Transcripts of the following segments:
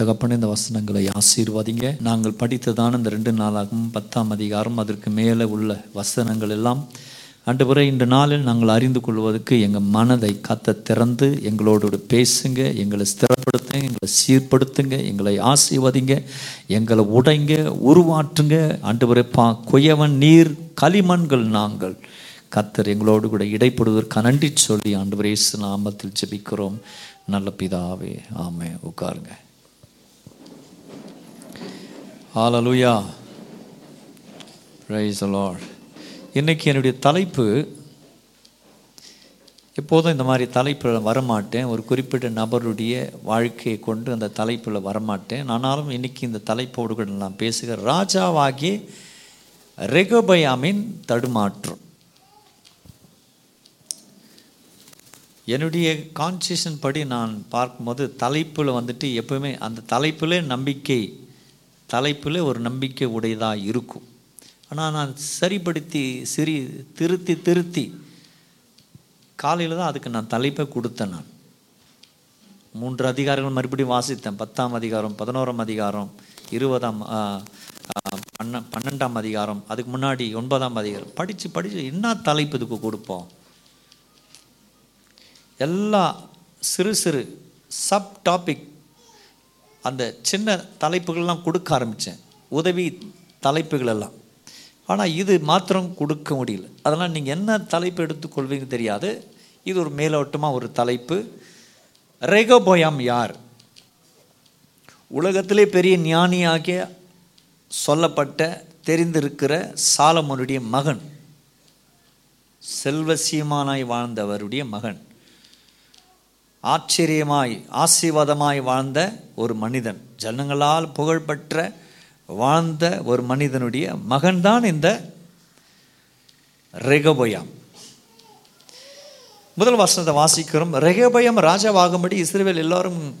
தகப்பன இந்த வசனங்களை ஆசீர்வாதிங்க. நாங்கள் படித்ததான இந்த ரெண்டு நாளாகவும் பத்தாம் அதிகாரம் அதற்கு மேலே உள்ள வசனங்கள் எல்லாம் ஆண்டவரே இந்த நாளில் நாங்கள் அறிந்து கொள்வதற்கு எங்கள் மனதை கத்த திறந்து எங்களோடு பேசுங்க எங்களை ஸ்திரப்படுத்துங்க எங்களை சீர்படுத்துங்க எங்களை ஆசீர்வதிங்க எங்களை உடைங்க உருவாற்றுங்க. ஆண்டவரே பா கொயவன் நீர் களிமண்கள் நாங்கள். கத்தர் எங்களோடு கூட இடைப்படுவதற்கு நன்றி சொல்லி ஆண்டவர் இயேசு நாமத்தில் ஜெபிக்கிறோம். நல்ல பிதாவே ஆமே உட்காருங்க. ஹalleluya ரைஸ் the இன்றைக்கி என்னுடைய தலைப்பு எப்போதும் இந்த மாதிரி தலைப்பில் வரமாட்டேன். ஒரு குறிப்பிட்ட நபருடைய வாழ்க்கையை கொண்டு அந்த தலைப்பில் வரமாட்டேன். ஆனாலும் இன்றைக்கி இந்த தலைப்போடு கூட நான் பேசுகிறேன் ராஜாவாகிய ரெகபயாமின் தடுமாற்றம். என்னுடைய கான்சியஷன் படி நான் பார்க்கும்போது தலைப்பில் வந்துட்டு எப்பவுமே அந்த தலைப்பில் நம்பிக்கை தலைப்பில் ஒரு நம்பிக்கை உடையதாக இருக்கும். ஆனால் நான் சரிப்படுத்தி சிறி திருத்தி திருத்தி காலையில் தான் அதுக்கு நான் தலைப்பை கொடுத்தேன் நான். மூன்று அதிகாரங்கள் மறுபடியும் வாசித்தேன். பத்தாம் அதிகாரம் பதினோராம் அதிகாரம் இருபதாம் பன்ன பன்னெண்டாம் அதிகாரம் அதுக்கு முன்னாடி ஒன்பதாம் அதிகாரம். படித்து படித்து என்ன தலைப்பு இதுக்கு கொடுப்போம்? எல்லா சிறு சிறு சப் டாபிக் அந்த சின்ன தலைப்புகள்லாம் கொடுக்க ஆரம்பித்தேன் உதவி தலைப்புகளெல்லாம். ஆனால் இது மாத்திரம் கொடுக்க முடியல. அதனால் நீங்கள் என்ன தலைப்பு எடுத்துக்கொள்வீங்க தெரியாது. இது ஒரு மேலோட்டமாக ஒரு தலைப்பு. ரெகோபோயாம் யார்? உலகத்திலே பெரிய ஞானியாகிய சொல்லப்பட்ட தெரிந்திருக்கிற சாலமனுடைய மகன். செல்வசீமானாய் வாழ்ந்தவருடைய மகன். ஆச்சரியமாய் ஆசீர்வாதமாய் வாழ்ந்த ஒரு மனிதன். ஜனங்களால் புகழ்பெற்ற வாழ்ந்த ஒரு மனிதனுடைய மகன்தான் இந்த ரெகபயம். முதல் வசனத்தை வாசிக்கிறோம். ரெகபயம் ராஜாவாகும்படி இஸ்ரேல் எல்லாரும்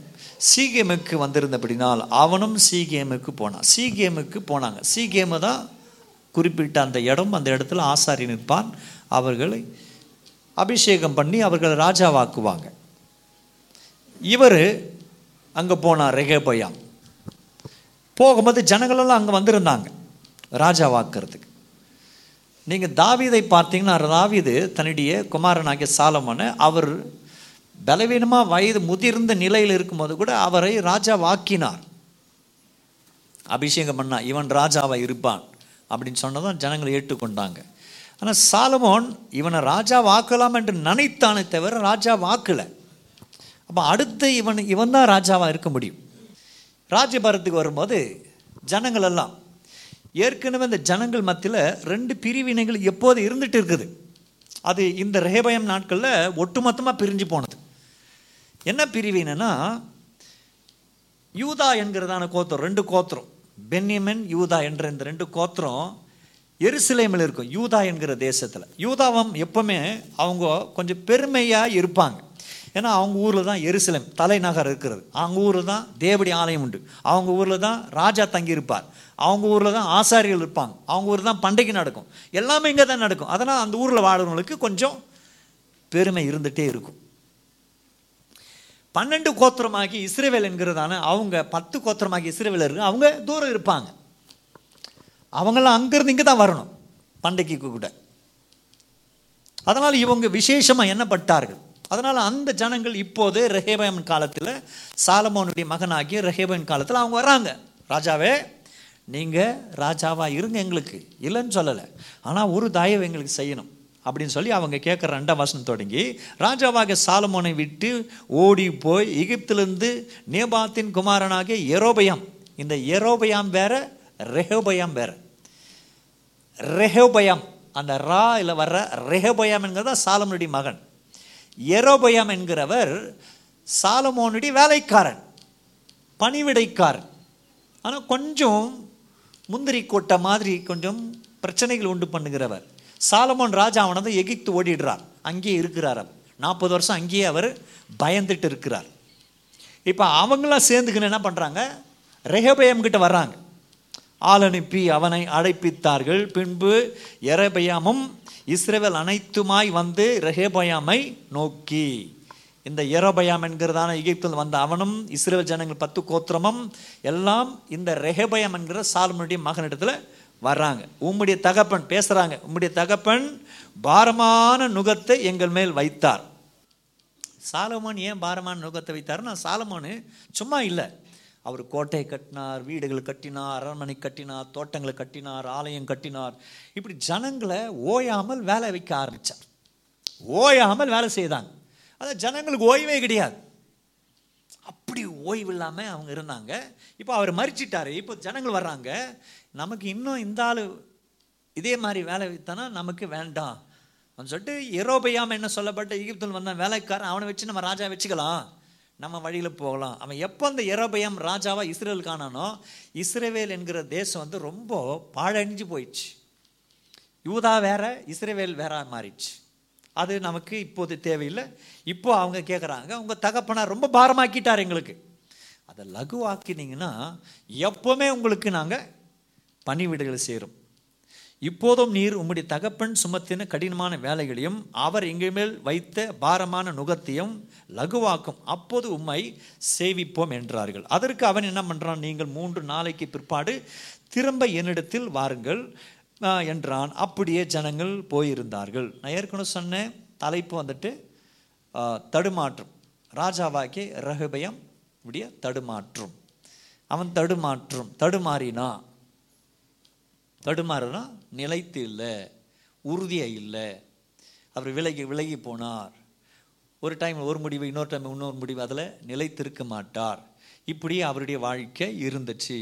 சீகேமுக்கு வந்திருந்தபடினால் அவனும் சீகேமுக்கு போனான். சீகேமுக்கு போனாங்க. சீகேமு தான் குறிப்பிட்ட அந்த இடம் அந்த இடத்துல ஆசாரி நிற்பான். அவர்களை அபிஷேகம் பண்ணி அவர்களை ராஜாவாக்குவாங்க. இவர் அங்கே போனார் ரெகேபயாம். போகும்போது ஜனங்களெல்லாம் அங்கே வந்திருந்தாங்க. ராஜாவாக்குறதுக்கு நீங்கள் தாவீதை பார்த்தீங்கன்னா தாவீது தன்னுடைய குமாரனாகிய சாலமோனை அவர் பலவீனமாக வயது முதிர்ந்த நிலையில் இருக்கும்போது கூட அவரை ராஜாவாக்கினார் அபிஷேகம் பண்ணா இவன் ராஜாவை இருப்பான் அப்படின்னு சொன்னதும் ஜனங்களை ஏற்றுக்கொண்டாங்க. ஆனால் சாலமோன் இவனை ராஜா வாக்கலாம் என்று நினைத்தானே தவிர ராஜா வாக்கலை. அப்போ அடுத்து இவன் இவன் தான் ராஜாவாக இருக்க முடியும். ராஜபாரத்துக்கு வரும்போது ஜனங்கள் எல்லாம் ஏற்கனவே இந்த ஜனங்கள் மத்தியில் ரெண்டு பிரிவினைகள் எப்போது இருந்துட்டு இருக்குது. அது இந்த ரேபயம் நாட்களில் ஒட்டுமொத்தமாக பிரிஞ்சு போனது. என்ன பிரிவினைனா யூதா என்கிறதான கோத்திரம் ரெண்டு கோத்திரம். பென்னிமென் யூதா என்ற இந்த ரெண்டு கோத்திரம் எருசலேமில் இருக்கும் யூதா என்கிற தேசத்தில். யூதாவம் எப்பவுமே அவங்க கொஞ்சம் பெருமையாக இருப்பாங்க. ஏன்னா அவங்க ஊரில் தான் எருசலேம் தலைநகர் இருக்கிறது. அவங்க ஊரில் தான் தேவடி ஆலயம் உண்டு. அவங்க ஊரில் தான் ராஜா தங்கியிருப்பார். அவங்க ஊரில் தான் ஆசாரிகள் இருப்பாங்க. அவங்க ஊரில் தான் பண்டிகை நடக்கும். எல்லாமே இங்கே தான் நடக்கும். அதனால் அந்த ஊரில் வாழ்கிறவங்களுக்கு கொஞ்சம் பெருமை இருந்துகிட்டே இருக்கும். பன்னெண்டு கோத்திரமாகி இஸ்ரேவேல் என்கிறதான அவங்க பத்து கோத்திரமாகி இஸ்ரேவேல் இருக்கு. அவங்க தூரம் இருப்பாங்க. அவங்களாம் அங்கேருந்து இங்கே தான் வரணும். பண்டிகைக்கு கூட. அதனால் இவங்க விசேஷமாக எண்ணப்பட்டார்கள் அதனால் அந்த ஜனங்கள் இப்போது ரெஹேபயன் காலத்தில் சாலமோனுடைய மகனாகிய ரெஹேபயன் காலத்தில் அவங்க வராங்க ராஜாவே நீங்கள் ராஜாவாக இருங்க எங்களுக்கு. இல்லைன்னு சொல்லலை. ஆனால் ஒரு தயவு எங்களுக்கு செய்யணும். அப்படின்னு சொல்லி அவங்க கேட்குற ரெண்டாம் வசனம் தொடங்கி ராஜாவாக சாலமோனை விட்டு ஓடி போய் எகிப்திலிருந்து நேபாத்தின் குமாரனாகிய எரோபயாம். இந்த எரோபயாம் வேற ரெஹோபயாம் வேற. ரெஹோபயாம் அந்த ரா இல்லை வர்ற ரெஹோபயாம் என்கிறதா சாலமனுடைய மகன். எரோபயம் என்கிறவர் சாலமோனுடைய வேலைக்காரன் பணிவிடைக்காரன். ஆனால் கொஞ்சம் முந்திரி கொட்டை மாதிரி கொஞ்சம் பிரச்சனைகள் உண்டு பண்ணுகிறவர். சாலமோன் ராஜா அவனது எகிப்து ஓடிடுறார். அங்கேயே இருக்கிறார் அவர். நாற்பது வருஷம் அங்கேயே அவர் பயந்துட்டு இருக்கிறார். இப்போ அவங்களாம் சேர்ந்துக்கின்னு என்ன பண்ணுறாங்க ரெஹபயம் கிட்ட வர்றாங்க. ஆள் அனுப்பி அவனை அழைப்பித்தார்கள் பின்பு எரபயாமும் இஸ்ரேவேல் அனைத்துமாய் வந்து ரெஹேபயாமை நோக்கி. இந்த எரோபயாம் என்கிறதான எகிப்தில் வந்த அவனும் இஸ்ரேல் ஜனங்கள் பத்து கோத்திரமும் எல்லாம் இந்த ரெஹபயாம் என்கிற சாலமனுடைய மகனிடத்தில் வர்றாங்க. உம்முடைய தகப்பன் பேசுகிறாங்க உம்முடைய தகப்பன் பாரமான நுகத்தை எங்கள் மேல் வைத்தார். சாலமோன் ஏன் பாரமான நுகத்தை நான் சாலமோனு சும்மா இல்லை. அவர் கோட்டை கட்டினார் வீடுகள் கட்டினார் அரண்மனை கட்டினார் தோட்டங்களை கட்டினார் ஆலயம் கட்டினார். இப்படி ஜனங்களை ஓயாமல் வேலை வைக்க ஆரம்பித்தார் ஓயாமல் வேலை செய்தாங்க. அதான் ஜனங்களுக்கு ஓய்வே கிடையாது. அப்படி ஓய்வு இல்லாமல் அவங்க இருந்தாங்க. இப்போ அவர் மறிச்சிட்டார். இப்போ ஜனங்கள் வர்றாங்க. நமக்கு இன்னும் இந்த ஆள் இதே மாதிரி வேலை வைத்தானா? நமக்கு வேண்டாம். அப்படின்னு சொல்லிட்டு எரோபையாம் என்ன சொல்லப்பட்ட? எகிப்தில் வந்தான் வேலைக்காரன் அவனை வச்சு நம்ம ராஜா வச்சுக்கலாம். நம்ம வழியில் போகலாம். அவன் எப்போ அந்த எரோபையாம் ராஜாவாக இஸ்ரேல் காணானோ இஸ்ரேவேல் என்கிற தேசம் வந்து ரொம்ப பாழடைஞ்சு போயிடுச்சு. யூதா வேற இஸ்ரேவேல் வேற மாறிடுச்சு. அது நமக்கு இப்போது தேவையில்லை. இப்போ அவங்க கேட்குறாங்க உங்கள் தகப்பனை ரொம்ப பாரமாக்கிட்டார் எங்களுக்கு. அதை லகுவாக்கினீங்கன்னா எப்போவுமே உங்களுக்கு நாங்கள் பணிவிடுகளை சேரும். இப்போதும் நீர் உம்முடைய தகப்பன் சுமத்தின கடினமான வேலைகளையும் அவர் எங்கள் மேல் வைத்த பாரமான நுகத்தையும் லகுவாக்கும். அப்போது உம்மை சேவிப்போம் என்றார்கள். அதற்கு அவன் என்ன பண்ணுறான் நீங்கள் மூன்று நாளைக்கு பிற்பாடு திரும்ப என்னிடத்தில் வாருங்கள் என்றான். அப்படியே ஜனங்கள் போயிருந்தார்கள். நான் ஏற்கனவே சொன்னேன் தலைப்பு வந்துட்டு தடுமாற்றும் தடுமாற்றம். ராஜாவாக்கி ரகுபயம் இப்படிய தடுமாற்றம். அவன் தடுமாற்றம் தடுமாறினா தடுமாறுனா நிலைத்து இல்லை உறுதியாக இல்லை. அவர் விலகி விலகி போனார். ஒரு டைம் ஒரு முடிவு இன்னொரு டைம் இன்னொரு முடிவு அதில் நிலைத்திருக்க மாட்டார். இப்படி அவருடைய வாழ்க்கை இருந்துச்சு.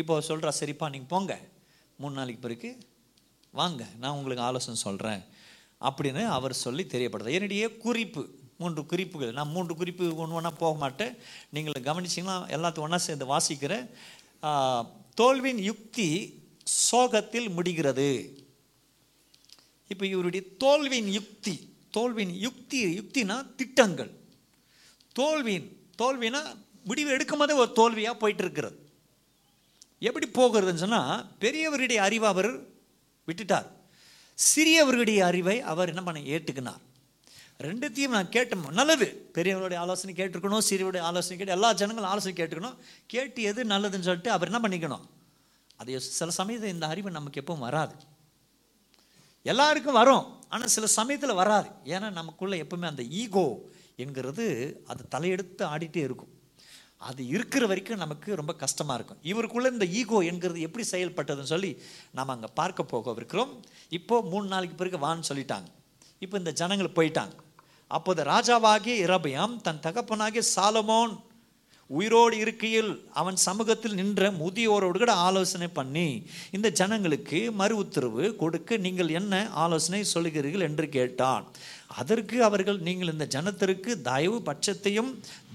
இப்போ சொல்கிறா சரிப்பா நீங்கள் போங்க. மூணு நாளைக்கு பிறகு வாங்க நான் உங்களுக்கு ஆலோசனை சொல்கிறேன் அப்படின்னு அவர் சொல்லி தெரியப்படுது என்னுடைய குறிப்பு மூன்று குறிப்புகள். நான் மூன்று குறிப்பு ஒன்று ஒன்றா போக மாட்டேன். நீங்கள் கவனிச்சிங்கன்னா எல்லாத்தையும் ஒன்றா சேர்ந்து வாசிக்கிறேன். தோல்வியின் யுக்தி சோகத்தில் முடிகிறது. இப்போ இவருடைய தோல்வியின் யுக்தி தோல்வியின் யுக்தி யுக்தினா திட்டங்கள். தோல்வியின் தோல்வினா முடிவு எடுக்கும் போதே ஒரு தோல்வியாக போயிட்டு இருக்கிறது எப்படி போகிறதுன்னு சொன்னால் பெரியவருடைய அறிவை அவர் விட்டுட்டார். சிறியவர்களுடைய அறிவை அவர் என்ன பண்ண ஏற்றுக்கினார். ரெண்டுத்தையும் நான் கேட்டேன் நல்லது. பெரியவருடைய ஆலோசனை கேட்டிருக்கணும் சிறியவருடைய ஆலோசனை கேட்டு எல்லா ஜனங்களும் ஆலோசனை கேட்டுக்கணும். கேட்டு எது நல்லதுன்னு சொல்லிட்டு அவர் என்ன பண்ணிக்கணும்? அது சில சமயத்தில் இந்த அறிவு நமக்கு எப்பவும் வராது. எல்லாருக்கும் வரும் ஆனால் சில சமயத்தில் வராது. ஏன்னா நமக்குள்ளே எப்பவுமே அந்த ஈகோ என்கிறது அது தலையெடுத்து ஆடிட்டே இருக்கும். அது இருக்கிற வரைக்கும் நமக்கு ரொம்ப கஷ்டமாக இருக்கும். இவருக்குள்ள இந்த ஈகோ என்கிறது எப்படி செயல்பட்டதுன்னு சொல்லி நாம் அங்கே பார்க்க போக இருக்கிறோம் இப்போது மூணு நாளைக்கு பிறகு வான்னு சொல்லிட்டாங்க. இப்போ இந்த ஜனங்கள் போயிட்டாங்க. அப்போது ராஜாவாகிய இரபயாம் தன் தகப்பனாகிய சாலமோன் உயிரோடு இருக்கையில் அவன் சமூகத்தில் நின்ற முதியோரோடு கூட ஆலோசனை பண்ணி இந்த ஜனங்களுக்கு மறு உத்தரவு கொடுக்க நீங்கள் என்ன ஆலோசனை சொல்லுகிறீர்கள் என்று கேட்டான். அதற்கு அவர்கள் நீங்கள் இந்த ஜனத்திற்கு தயவு பட்சத்தையும்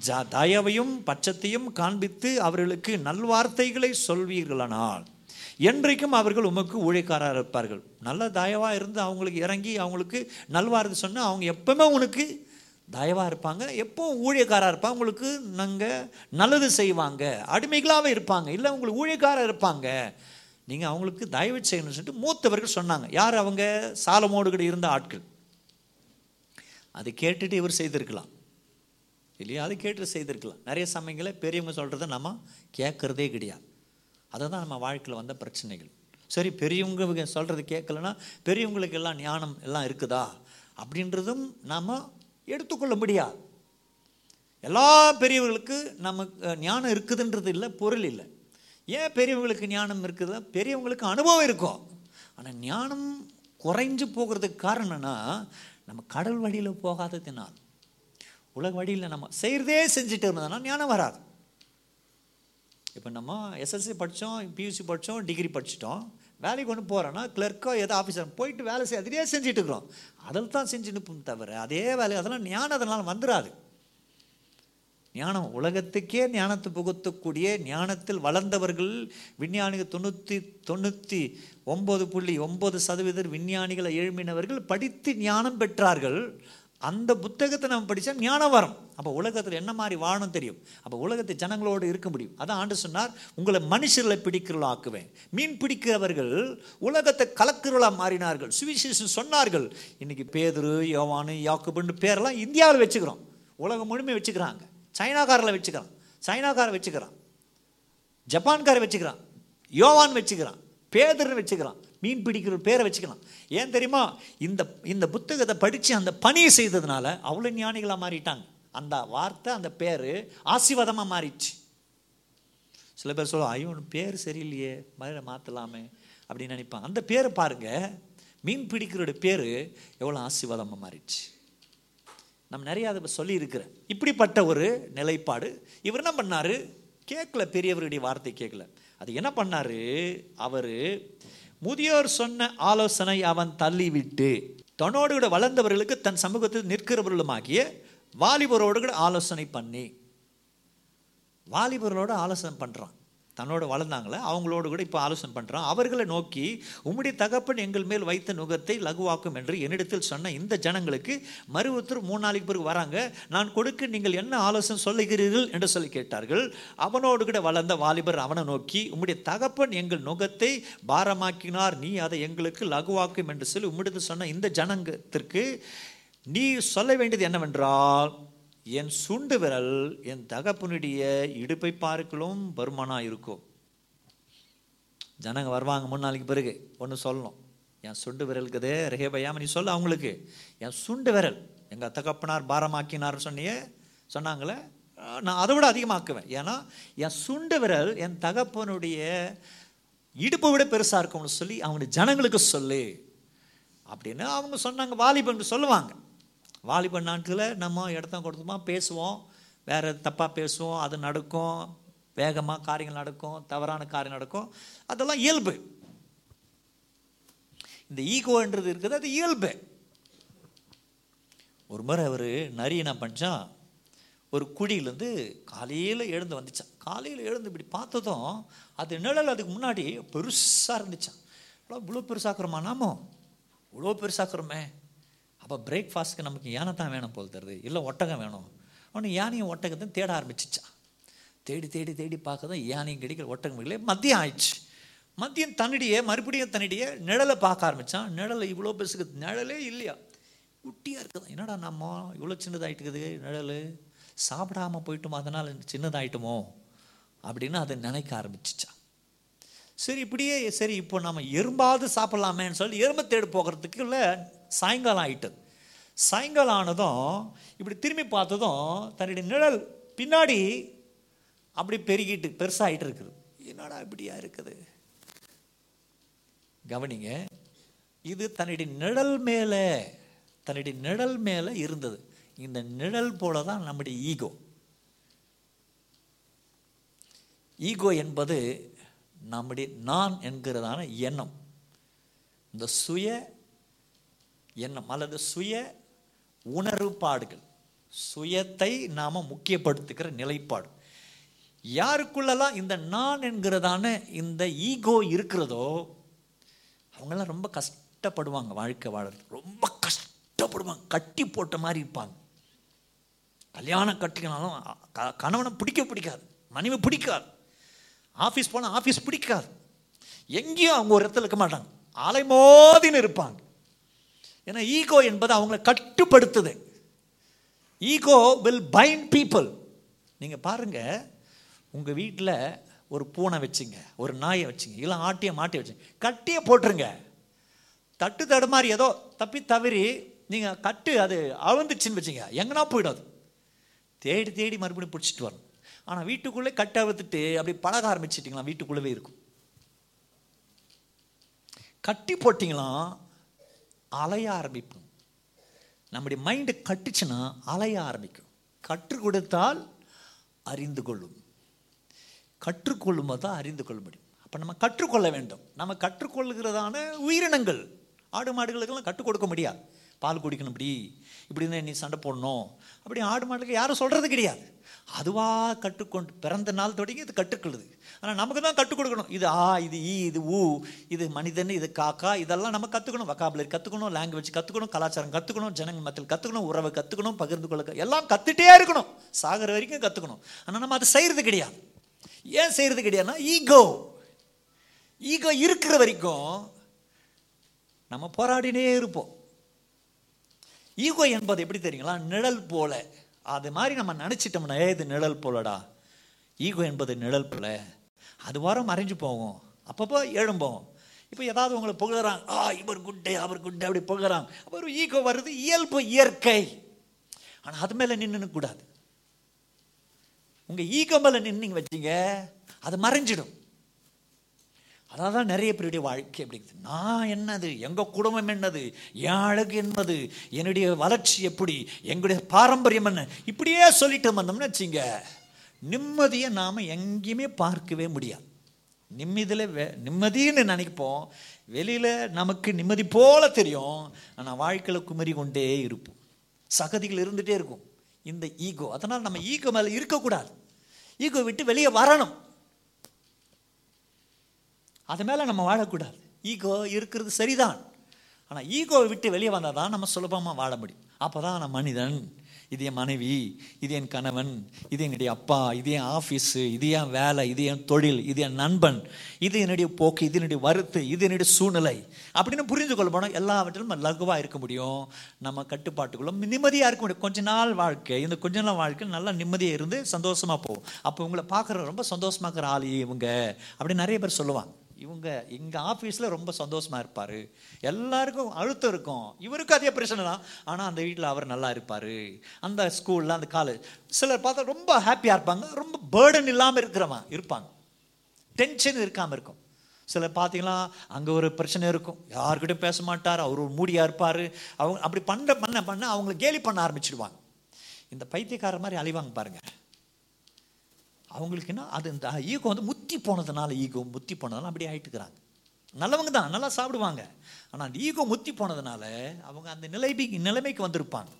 ஜ- தயவையும் பட்சத்தையும் காண்பித்து அவர்களுக்கு நல்வார்த்தைகளை சொல்வீர்களானால் என்றைக்கும் அவர்கள் உமக்கு ஊழியக்காராக இருப்பார்கள். நல்ல தயவாக இருந்து அவங்களுக்கு இறங்கி அவங்களுக்கு நல்வார்த்தை சொன்னால் அவங்க எப்பவுமே உனக்கு தயவாக இருப்பாங்க. எப்போ ஊழியக்காராக இருப்பாங்க உங்களுக்கு நாங்கள் நல்லது செய்வாங்க. அடிமைகளாகவே இருப்பாங்க. இல்லை உங்களுக்கு ஊழியக்காராக இருப்பாங்க. நீங்கள் அவங்களுக்கு தயவு செய்யணும்னு சொல்லிட்டு மூத்தவர்கள் சொன்னாங்க. யார் அவங்க? சாலமோடு கூட இருந்த ஆட்கள். அது கேட்டுட்டு இவர் செய்திருக்கலாம். இல்லையா? அது கேட்டு செய்திருக்கலாம். நிறைய சமயங்களில் பெரியவங்க சொல்கிறத நம்ம கேட்குறதே கிடையாது. அதுதான் நம்ம வாழ்க்கையில் வந்த பிரச்சனைகள். சரி பெரியவங்க சொல்கிறது கேட்கலன்னா பெரியவங்களுக்கு எல்லாம் ஞானம் எல்லாம் இருக்குதா? அப்படின்றதும் நாம் எடுத்துக்கொள்ள முடியாது எல்லா பெரியவர்களுக்கு நமக்கு ஞானம் இருக்குதுன்றது இல்லை பொருள் இல்லை. ஏன் பெரியவங்களுக்கு ஞானம் இருக்குது பெரியவங்களுக்கு அனுபவம் இருக்கும். ஆனால் ஞானம் குறைஞ்சு போகிறதுக்கு காரணம்னா நம்ம கடல் வழியில் போகாததினால் உலக வழியில் நம்ம செய்கிறதே செஞ்சுட்டு இருந்ததுனா ஞானம் வராது. இப்போ நம்ம எஸ்எஸ்சி படித்தோம் பியூசி படித்தோம் டிகிரி படிச்சிட்டோம். வேலைக்கு ஒன்று போகிறோன்னா கிளர்க்கோ ஏதோ ஆஃபீஸர் போயிட்டு வேலை செய்ய அதிலே செஞ்சுட்டு இருக்கிறோம் அதில் தான் செஞ்சு நிற்போம் தவிர அதே வேலை அதெல்லாம் ஞானம் அதனால் வந்துடாது ஞானம் உலகத்துக்கே ஞானத்தை புகுத்தக்கூடிய ஞானத்தில் வளர்ந்தவர்கள் விஞ்ஞானிகள் தொண்ணூற்றி தொண்ணூற்றி ஒம்பது புள்ளி ஒம்பது சதவீதர் விஞ்ஞானிகளை எழுப்பினவர்கள் படித்து ஞானம் பெற்றார்கள். அந்த புத்தகத்தை நம்ம படித்தா ஞானம் வரும். அப்போ உலகத்தில் என்ன மாதிரி வாழணும் தெரியும்? அப்போ உலகத்தை ஜனங்களோடு இருக்க முடியும். அதான் ஆண்டு சொன்னார் உங்களை மனுஷர்களை பிடிக்கிறவளா ஆக்குவேன் மீன் பிடிக்கிறவர்கள் உலகத்தை கலக்கிறவளா மாறினார்கள். சுவிசேஷம் சொன்னார்கள். இன்னைக்கு பேதுரு யோவானு யாக்குபுன்னு பேரெல்லாம் இந்தியாவில் வச்சுக்கிறோம். உலகம் முழுமையை வச்சுக்கிறாங்க. சைனாக்காரில் வச்சுக்கிறான். சைனாக்காரை வச்சுக்கிறான். ஜப்பான்காரை வச்சுக்கிறான். யோவான் வச்சுக்கிறான். பேதர்னு வச்சுக்கிறான். மீன் பிடிக்கிற பேரை வச்சுக்கலாம். ஏன் தெரியுமா? இந்த இந்த புத்தகத்தை படித்து அந்த பணியை செய்ததுனால அவ்வளோ ஞானிகளாக மாறிட்டாங்க. அந்த வார்த்தை அந்த பேர் ஆசீர்வாதமாக மாறிடுச்சு. சில பேர் சொல்லுவோம் ஐயோ பேர் சரியில்லையே மதுரை மாற்றலாமே அப்படின்னு நினைப்பாங்க. அந்த பேரை பாருங்க. மீன் பிடிக்கிறோட பேர் எவ்வளோ ஆசீர்வாதமாக மாறிடுச்சு. நம்ம நிறையா அதை சொல்லியிருக்கிறேன் இப்படிப்பட்ட ஒரு நிலைப்பாடு. இவர் என்ன பண்ணாரு? கேட்கல பெரியவருடைய வார்த்தை கேட்கல. அது என்ன பண்ணாரு? அவர் முதியோர் சொன்ன ஆலோசனை அவன் தள்ளிவிட்டு தன்னோடு கூட வளர்ந்தவர்களுக்கு தன் சமூகத்தில் நிற்கிறவர்களுமாகிய வாலிபரோடு கூட ஆலோசனை பண்ணி வாலிபர்களோட ஆலோசனை பண்ணுறான் தன்னோட வளர்ந்தாங்களே அவங்களோடு கூட இப்போ ஆலோசனை பண்ணுறான் அவர்களை நோக்கி உம்முடைய தகப்பன் எங்கள் மேல் வைத்த நுகத்தை லகுவாக்கும் என்று என்னிடத்தில் சொன்ன இந்த ஜனங்களுக்கு மறு மூணு நாளைக்கு பிறகு வராங்க. நான் கொடுக்க நீங்கள் என்ன ஆலோசனை சொல்லுகிறீர்கள்? என்று சொல்லி கேட்டார்கள். அவனோடு கூட வளர்ந்த வாலிபர் அவனை நோக்கி உம்முடைய தகப்பன் எங்கள் நுகத்தை பாரமாக்கினார். நீ அதை எங்களுக்கு லகுவாக்கும் என்று சொல்லி உம்மிடத்தில் சொன்ன இந்த ஜனங்கத்திற்கு நீ சொல்ல வேண்டியது என்னவென்றால் என் சுண்டு விரல் என் தகப்பனுடைய இடுப்பை பார்க்கலும் பருமனா இருக்கும் ஜனங்க வருவாங்க மூணு நாளைக்கு பிறகு ஒன்று சொல்லணும். என் சுண்டு விரலுக்குதே ரேபையாம நீ சொல்ல அவங்களுக்கு. என் சுண்டு விரல் எங்கள் தகப்பனார் பாரமாக்கினார் சொன்னியே சொன்னாங்களே நான் அதை விட அதிகமாக்குவேன். ஏன்னா என் சுண்டு விரல் என் தகப்பனுடைய இடுப்பை விட பெருசாக இருக்கும்னு சொல்லி அவங்க ஜனங்களுக்கு சொல்லு. அப்படின்னு அவங்க சொன்னாங்க வாலிபன் சொல்லுவாங்க. வாலிப நாட்டில் நம்ம இடத்த கொடுத்தோமா பேசுவோம். வேறு தப்பாக பேசுவோம் அது நடக்கும். வேகமாக காரியங்கள் நடக்கும் தவறான காரியம் நடக்கும். அதெல்லாம் இயல்பு. இந்த ஈகோன்றது இருக்குது அது இயல்பு. ஒரு முறை அவர் நரி என்ன பண்ணிச்சான் ஒரு குழியிலேருந்து காலையில் எழுந்து வந்துச்சான். காலையில் எழுந்து இப்படி பார்த்ததும் அது நிழல் அதுக்கு முன்னாடி பெருசாக இருந்துச்சான். இவ்வளோ பெருசாக்குறோமா நாமோ? இவ்வளோ பெருசாக்குறோமே அப்போ பிரேக்ஃபாஸ்ட்க்கு நமக்கு யானை தான் வேணும் போல் தருது. இல்லை ஒட்டகம் வேணும். அவனு யானையும் ஒட்டகத்தையும் தேட ஆரம்பிச்சிச்சான் தேடி தேடி தேடி பார்க்கதான் யானையும் கிடைக்கல ஒட்டகம் கிடைக்கல. மதியம் ஆயிடுச்சு. மதியம் தன்னிடையே மறுபடியும் தன்னிடையே நிழலை பார்க்க ஆரம்பித்தான் நிழலை இவ்வளோ பெருசுக்கு நிழலே இல்லையா? குட்டியாக இருக்குது. என்னடா நம்ம இவ்வளோ சின்னதாகிட்டுக்குது நிழல்? சாப்பிடாம போயிட்டோமோ? அதனால் சின்னதாயிட்டுமோ? அப்படின்னு அதை நினைக்க ஆரம்பிச்சிச்சான் சரி இப்படியே சரி இப்போ நம்ம எறும்பாவது சாப்பிட்லாமேன்னு சொல்லி எறும்பை தேடி போகிறதுக்குள்ள சாயங்காலம் ஆகிட்டது சாயங்காலம் ஆனதும் இப்படி திரும்பி பார்த்ததும் தன்னுடைய நிழல் பின்னாடி அப்படி பெருகிட்டு பெருசாகிட்டு இருக்குது என்னடா இப்படியா இருக்குது? கவனிங்க இது தன்னுடைய நிழல் மேலே தன்னுடைய நிழல் மேலே இருந்தது. இந்த நிழல் போல தான் நம்முடைய ஈகோ. ஈகோ என்பது நம்முடைய நான் என்கிறதான எண்ணம். இந்த சுய எண்ணம் அல்லது சுய உணர்வுப்பாடுகள் சுயத்தை நாம் முக்கியப்படுத்துகிற நிலைப்பாடு. யாருக்குள்ளெல்லாம் இந்த நான் என்கிறதான இந்த ஈகோ இருக்கிறதோ அவங்கெல்லாம் ரொம்ப கஷ்டப்படுவாங்க வாழ்க்கை வாழறது ரொம்ப கஷ்டப்படுவாங்க. கட்டி போட்ட மாதிரி இருப்பாங்க. கல்யாணம் கட்டிக்கினாலும் க- கணவனை பிடிக்க பிடிக்காது. மனைவி பிடிக்காது. ஆஃபீஸ் போனால் ஆஃபீஸ் பிடிக்காது. எங்கேயும் அவங்க ஒரு இடத்துல இருக்க மாட்டாங்க. அலைமோதின்னு இருப்பாங்க. ஏன்னா ஈகோ என்பது அவங்கள கட்டுப்படுத்துது. ஈகோ வில் பைண்ட் பீப்புள் நீங்கள் பாருங்கள் உங்கள் வீட்டில் ஒரு பூனை வச்சுங்க ஒரு நாயை வச்சுங்க இல்லை ஆட்டியை மாட்டி வச்சுங்க கட்டியே போட்டுருங்க. தட்டு தடு மாதிரி ஏதோ தப்பி தவறி நீங்கள் கட்டு அது அழுந்துச்சுன்னு வச்சுங்க எங்கன்னா போயிடாது தேடி தேடி மறுபடியும் பிடிச்சிட்டு வரணும். ஆனால் வீட்டுக்குள்ளே கட்ட அழுத்துட்டு அப்படி பழக ஆரம்பிச்சிட்டிங்களா வீட்டுக்குள்ளவே இருக்கும். கட்டி போட்டிங்களாம் அலைய ஆரம்பிப்போம். நம்முடைய மைண்டு கட்டுச்சுன்னா அலைய ஆரம்பிக்கும். கற்றுக் கொடுத்தால் அறிந்து கொள்ளும். கற்றுக்கொள்ளும் போது தான் அறிந்து கொள்ள முடியும். அப்போ நம்ம கற்றுக்கொள்ள வேண்டும். நம்ம கற்றுக்கொள்கிறதான உயிரினங்கள். ஆடு மாடுகளுக்கெல்லாம் கற்றுக் கொடுக்க முடியாது. பால் குடிக்கணும் இப்படி. இப்படி இருந்தா நீ சண்டை போடணும். அப்படி ஆடு மாடுக்கு யாரும் சொல்கிறது கிடையாது. அதுவாக கற்றுக்கொண்டு பிறந்த நாள் தொடங்கி இது கற்றுக்கொள்ளுது ஆனால் நமக்கு தான் கற்றுக் கொடுக்கணும். இது ஆ இது ஈ இது ஊ இது மனிதன் இது காக்கா இதெல்லாம் நம்ம கற்றுக்கணும் வக்காபுலரி கற்றுக்கணும் லாங்குவேஜ் கற்றுக்கணும் கலாச்சாரம் கற்றுக்கணும் ஜனங்கள் மத்தியில் கற்றுக்கணும் உறவை கற்றுக்கணும் பகிர்ந்து கொள்ள எல்லாம் கற்றுட்டே இருக்கணும். சாகிற வரைக்கும் கற்றுக்கணும் ஆனால் நம்ம அதை செய்கிறது கிடையாது. ஏன் செய்கிறது கிடையாதுன்னா ஈகோ ஈகோ இருக்கிற வரைக்கும் நம்ம போராடினே இருப்போம். ஈகோ என்பது எப்படி தெரியுங்களா? நிழல் போல. அது மாதிரி நம்ம நினச்சிட்டோம்னா இது நிழல் போலடா. ஈகோ என்பது நிழல் போல. அது வாரம் மறைஞ்சு போகும். அப்பப்போ எழும்போம். இப்போ ஏதாவது உங்களை புகழறாங்க ஆ இவர் குட்டே அவர் குட்டே அப்படி புகழறாங்க. அப்போ ஒரு ஈகோ வருது இயல்பு இயற்கை. ஆனால் அது மேலே நின்று கூடாது. உங்கள் ஈகோ மேலே நின்று வச்சீங்க அது மறைஞ்சிடும். அதான் தான் நிறைய பேருடைய வாழ்க்கை அப்படிங்குது நான் என்னது? எங்கள் குடும்பம் என்னது? என் அழகு என்னது என்னுடைய வளர்ச்சி எப்படி? எங்களுடைய பாரம்பரியம் என்ன? இப்படியே சொல்லிட்டு வந்தோம்னு வச்சிங்க. நிம்மதியை நாம் எங்கேயுமே பார்க்கவே முடியாது. நிம்மதியில் வே நிம்மதின்னு நினைப்போம். வெளியில் நமக்கு நிம்மதி போல தெரியும். ஆனால் வாழ்க்கையில் குமரி கொண்டே இருப்போம். சகதிகள் இருந்துகிட்டே இருக்கும். இந்த ஈகோ. அதனால் நம்ம ஈகோ மேலே இருக்கக்கூடாது. ஈகோ விட்டு வெளியே வரணும். அது மேலே நம்ம வாழக்கூடாது. ஈகோ இருக்கிறது சரிதான். ஆனால் ஈகோவை விட்டு வெளியே வந்தால் தான் நம்ம சுலபமாக வாழ முடியும். அப்போ தான் நான் மனிதன். இது என் மனைவி இது என் கணவன் இது என்னுடைய அப்பா இது என் ஆஃபீஸு இது என் வேலை இது என் தொழில் இது என் நண்பன் இது என்னுடைய போக்கு இது என்னுடைய வருத்து இது என்னுடைய சூழ்நிலை அப்படின்னு புரிந்து கொள்ள போனால் எல்லாவற்றிலும் நம்ம லகுவாக இருக்க முடியும். நம்ம கட்டுப்பாட்டுக்குள்ள நிம்மதியாக இருக்க முடியும். கொஞ்ச நாள் வாழ்க்கை இந்த கொஞ்ச நாள் வாழ்க்கை நல்லா நிம்மதியாக இருந்து சந்தோஷமாக போகும் அப்போ உங்களை பார்க்குற ரொம்ப சந்தோஷமாக இருக்கிற ஆள் இவங்க அப்படின்னு நிறைய பேர் சொல்லுவாங்க. இவங்க எங்கள் ஆஃபீஸில் ரொம்ப சந்தோஷமாக இருப்பார். எல்லாருக்கும் அழுத்தம் இருக்கும். இவருக்கும் அதே பிரச்சனை தான். ஆனால் அந்த வீட்டில் அவர் நல்லா இருப்பார். அந்த ஸ்கூலில் அந்த காலேஜ் சிலர் பார்த்தா ரொம்ப ஹாப்பியாக இருப்பாங்க. ரொம்ப பேர்டன் இல்லாமல் இருக்கிறவன் இருப்பாங்க. டென்ஷன் இருக்காமல் இருக்கும். சிலர் பார்த்தீங்கன்னா அங்கே ஒரு பிரச்சனை இருக்கும். யாருக்கிட்டையும் பேச மாட்டார். அவர் ஒரு மூடியாக இருப்பார். அவங்க அப்படி பண்ண பண்ண பண்ண அவங்கள கேலி பண்ண ஆரம்பிச்சிடுவாங்க. இந்த பைத்தியக்காரர் மாதிரி அழிவாங்க பாருங்கள் அவங்களுக்கு என்ன? அது இந்த ஈகோ வந்து முத்தி போனதுனால ஈகோ முத்தி போனதுனால அப்படி ஆயிட்டுக்கிறாங்க நல்லவங்க தான் நல்லா சாப்பிடுவாங்க. ஆனால் அந்த ஈகோ முத்தி போனதுனால அவங்க அந்த நிலைமை நிலைமைக்கு வந்திருப்பாங்க.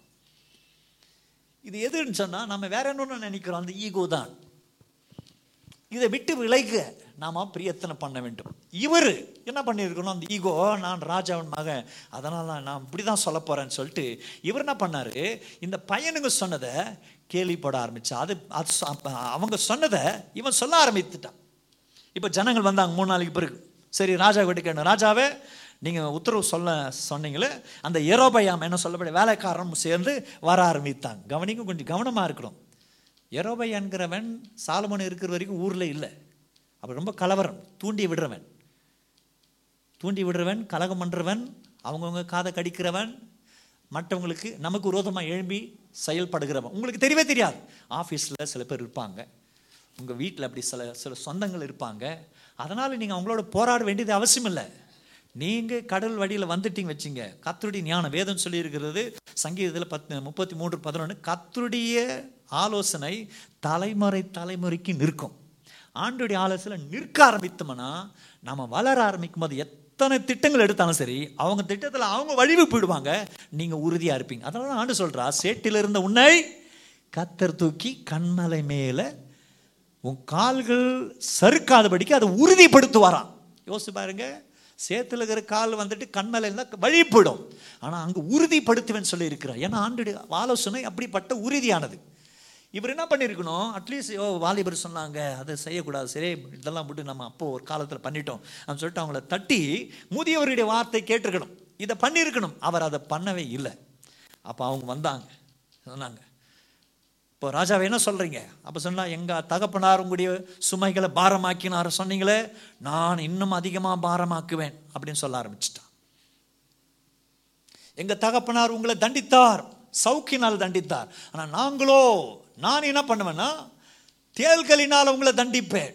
இது எதுன்னு சொன்னால் நம்ம வேற என்னொன்று நினைக்கிறோம் அந்த ஈகோ தான். இதை விட்டு விலைக்க நாம் பிரியத்தனை பண்ண வேண்டும். இவர் என்ன பண்ணியிருக்கணும்? அந்த ஈகோ நான் ராஜாவின் மகன் அதனால் நான் இப்படி தான் சொல்ல போகிறேன்னு சொல்லிட்டு இவர் என்ன பண்ணார்? இந்த பையனுங்க சொன்னதை கேள்விப்பட ஆரம்பித்தான் அது அது அவங்க சொன்னதை இவன் சொல்ல ஆரம்பித்துட்டான். இப்போ ஜனங்கள் வந்தாங்க மூணு நாளைக்கு பிறகு. சரி ராஜா கிட்ட கேட்டோம். ராஜாவே நீங்கள் உத்தரவு சொல்ல சொன்னீங்களே அந்த எரோபயாம் என்ன சொல்லப்படி வேலைக்காரனும் சேர்ந்து வர ஆரம்பித்தாங்க. கவனிக்கும் கொஞ்சம் கவனமாக இருக்கணும். எரோபையான்கிறவன் சாலமோன் இருக்கிற வரைக்கும் ஊரில் இல்லை. அப்போ ரொம்ப கலவரம். தூண்டி விடுறவன். தூண்டி விடுறவன் கலகம் பண்ணுறவன் அவங்கவுங்க காதை கடிக்கிறவன் மற்றவங்களுக்கு நமக்கு விரோதமாக எழும்பி செயல்படுகிறவன் உங்களுக்கு தெரியவே தெரியாது. ஆஃபீஸில் சில பேர் இருப்பாங்க. உங்கள் வீட்டில் அப்படி சில சில சொந்தங்கள் இருப்பாங்க. அதனால் நீங்கள் அவங்களோட போராட வேண்டியது அவசியம் இல்லை. நீங்கள் கடல் வழியில் வந்துட்டீங்க வச்சிங்க. கத்தருடைய ஞானம் வேதம் சொல்லியிருக்கிறது சங்கீதத்தில் பத்து முப்பத்தி மூன்று பதினொன்று கத்தருடைய ஆலோசனை தலைமுறை தலைமுறைக்கு நிற்கும். ஆண்டுடைய ஆலோசனை நிற்க ஆரம்பித்தோம்னா நம்ம வளர ஆரம்பிக்கும் போது எத்தனை திட்டங்கள் எடுத்தாலும் சரி அவங்க திட்டத்தில் அவங்க வழிவு போயிடுவாங்க. நீங்கள் உறுதியாக இருப்பீங்க. அதனால தான் ஆண்டு சொல்கிறா சேட்டில் இருந்த உன்னை கத்தர் தூக்கி கண்மலை மேலே உன் கால்கள் சறுக்காதபடிக்கு அதை உறுதிப்படுத்துவாராம். யோசிச்சு பாருங்க சேத்துல இருக்கிற கால் வந்துட்டு கண்மலை இருந்தால் வழி போயிடும் ஆனால் அங்கே உறுதிப்படுத்துவேன்னு சொல்லி இருக்கிறார் ஏன்னா ஆண்டு ஆலோசனை அப்படிப்பட்ட உறுதியானது. இவர் என்ன பண்ணியிருக்கணும் அட்லீஸ்ட் ஓ வாலிபர் சொன்னாங்க. அதை செய்யக்கூடாது. சரி இதெல்லாம் மட்டும் நம்ம அப்போ ஒரு காலத்தில் பண்ணிட்டோம் அப்படின்னு சொல்லிட்டு அவங்கள தட்டி முதியவருடைய வார்த்தை கேட்டிருக்கணும். இதை பண்ணியிருக்கணும் அவர் அதை பண்ணவே இல்லை. அப்போ அவங்க வந்தாங்க. சொன்னாங்க. இப்போ ராஜாவை என்ன சொல்கிறீங்க அப்போ சொன்னால் எங்கள் தகப்பனார் உங்களுடைய சுமைகளை பாரமாக்கினார் சொன்னீங்களே நான் இன்னும் அதிகமாக பாரமாக்குவேன் அப்படின்னு சொல்ல ஆரம்பிச்சிட்டான். எங்கள் தகப்பனார் உங்களை தண்டித்தார். சவுக்கினால் தண்டித்தார். ஆனால் நாங்களோ நான் என்ன பண்ணுவேன்னா தேள்களினால் உங்களை தண்டிப்பேன்.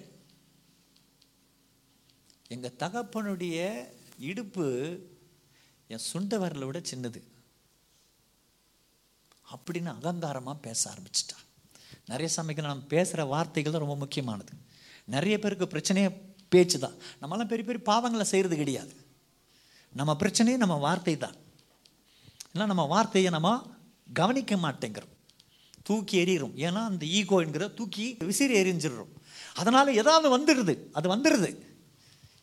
எங்கள் தகப்பனுடைய இடுப்பு என் சுண்ட விட சின்னது. அப்படின்னு அகங்காரமாக பேச ஆரம்பிச்சிட்டான் நிறைய சமயத்தில் நம்ம பேசுகிற வார்த்தைகள் தான் ரொம்ப முக்கியமானது. நிறைய பேருக்கு பிரச்சனையே பேச்சு தான். நம்மளாம் பெரிய பெரிய பாவங்களை செய்கிறது கிடையாது. நம்ம பிரச்சனையே நம்ம வார்த்தை தான். ஏன்னா நம்ம வார்த்தையை நம்ம கவனிக்க மாட்டேங்கிறோம். தூக்கி எறிகிறோம் ஏன்னா அந்த ஈகோ என்கிற தூக்கி விசிறி எரிஞ்சிடுறோம் அதனால் ஏதாவது வந்துடுது அது வந்துடுது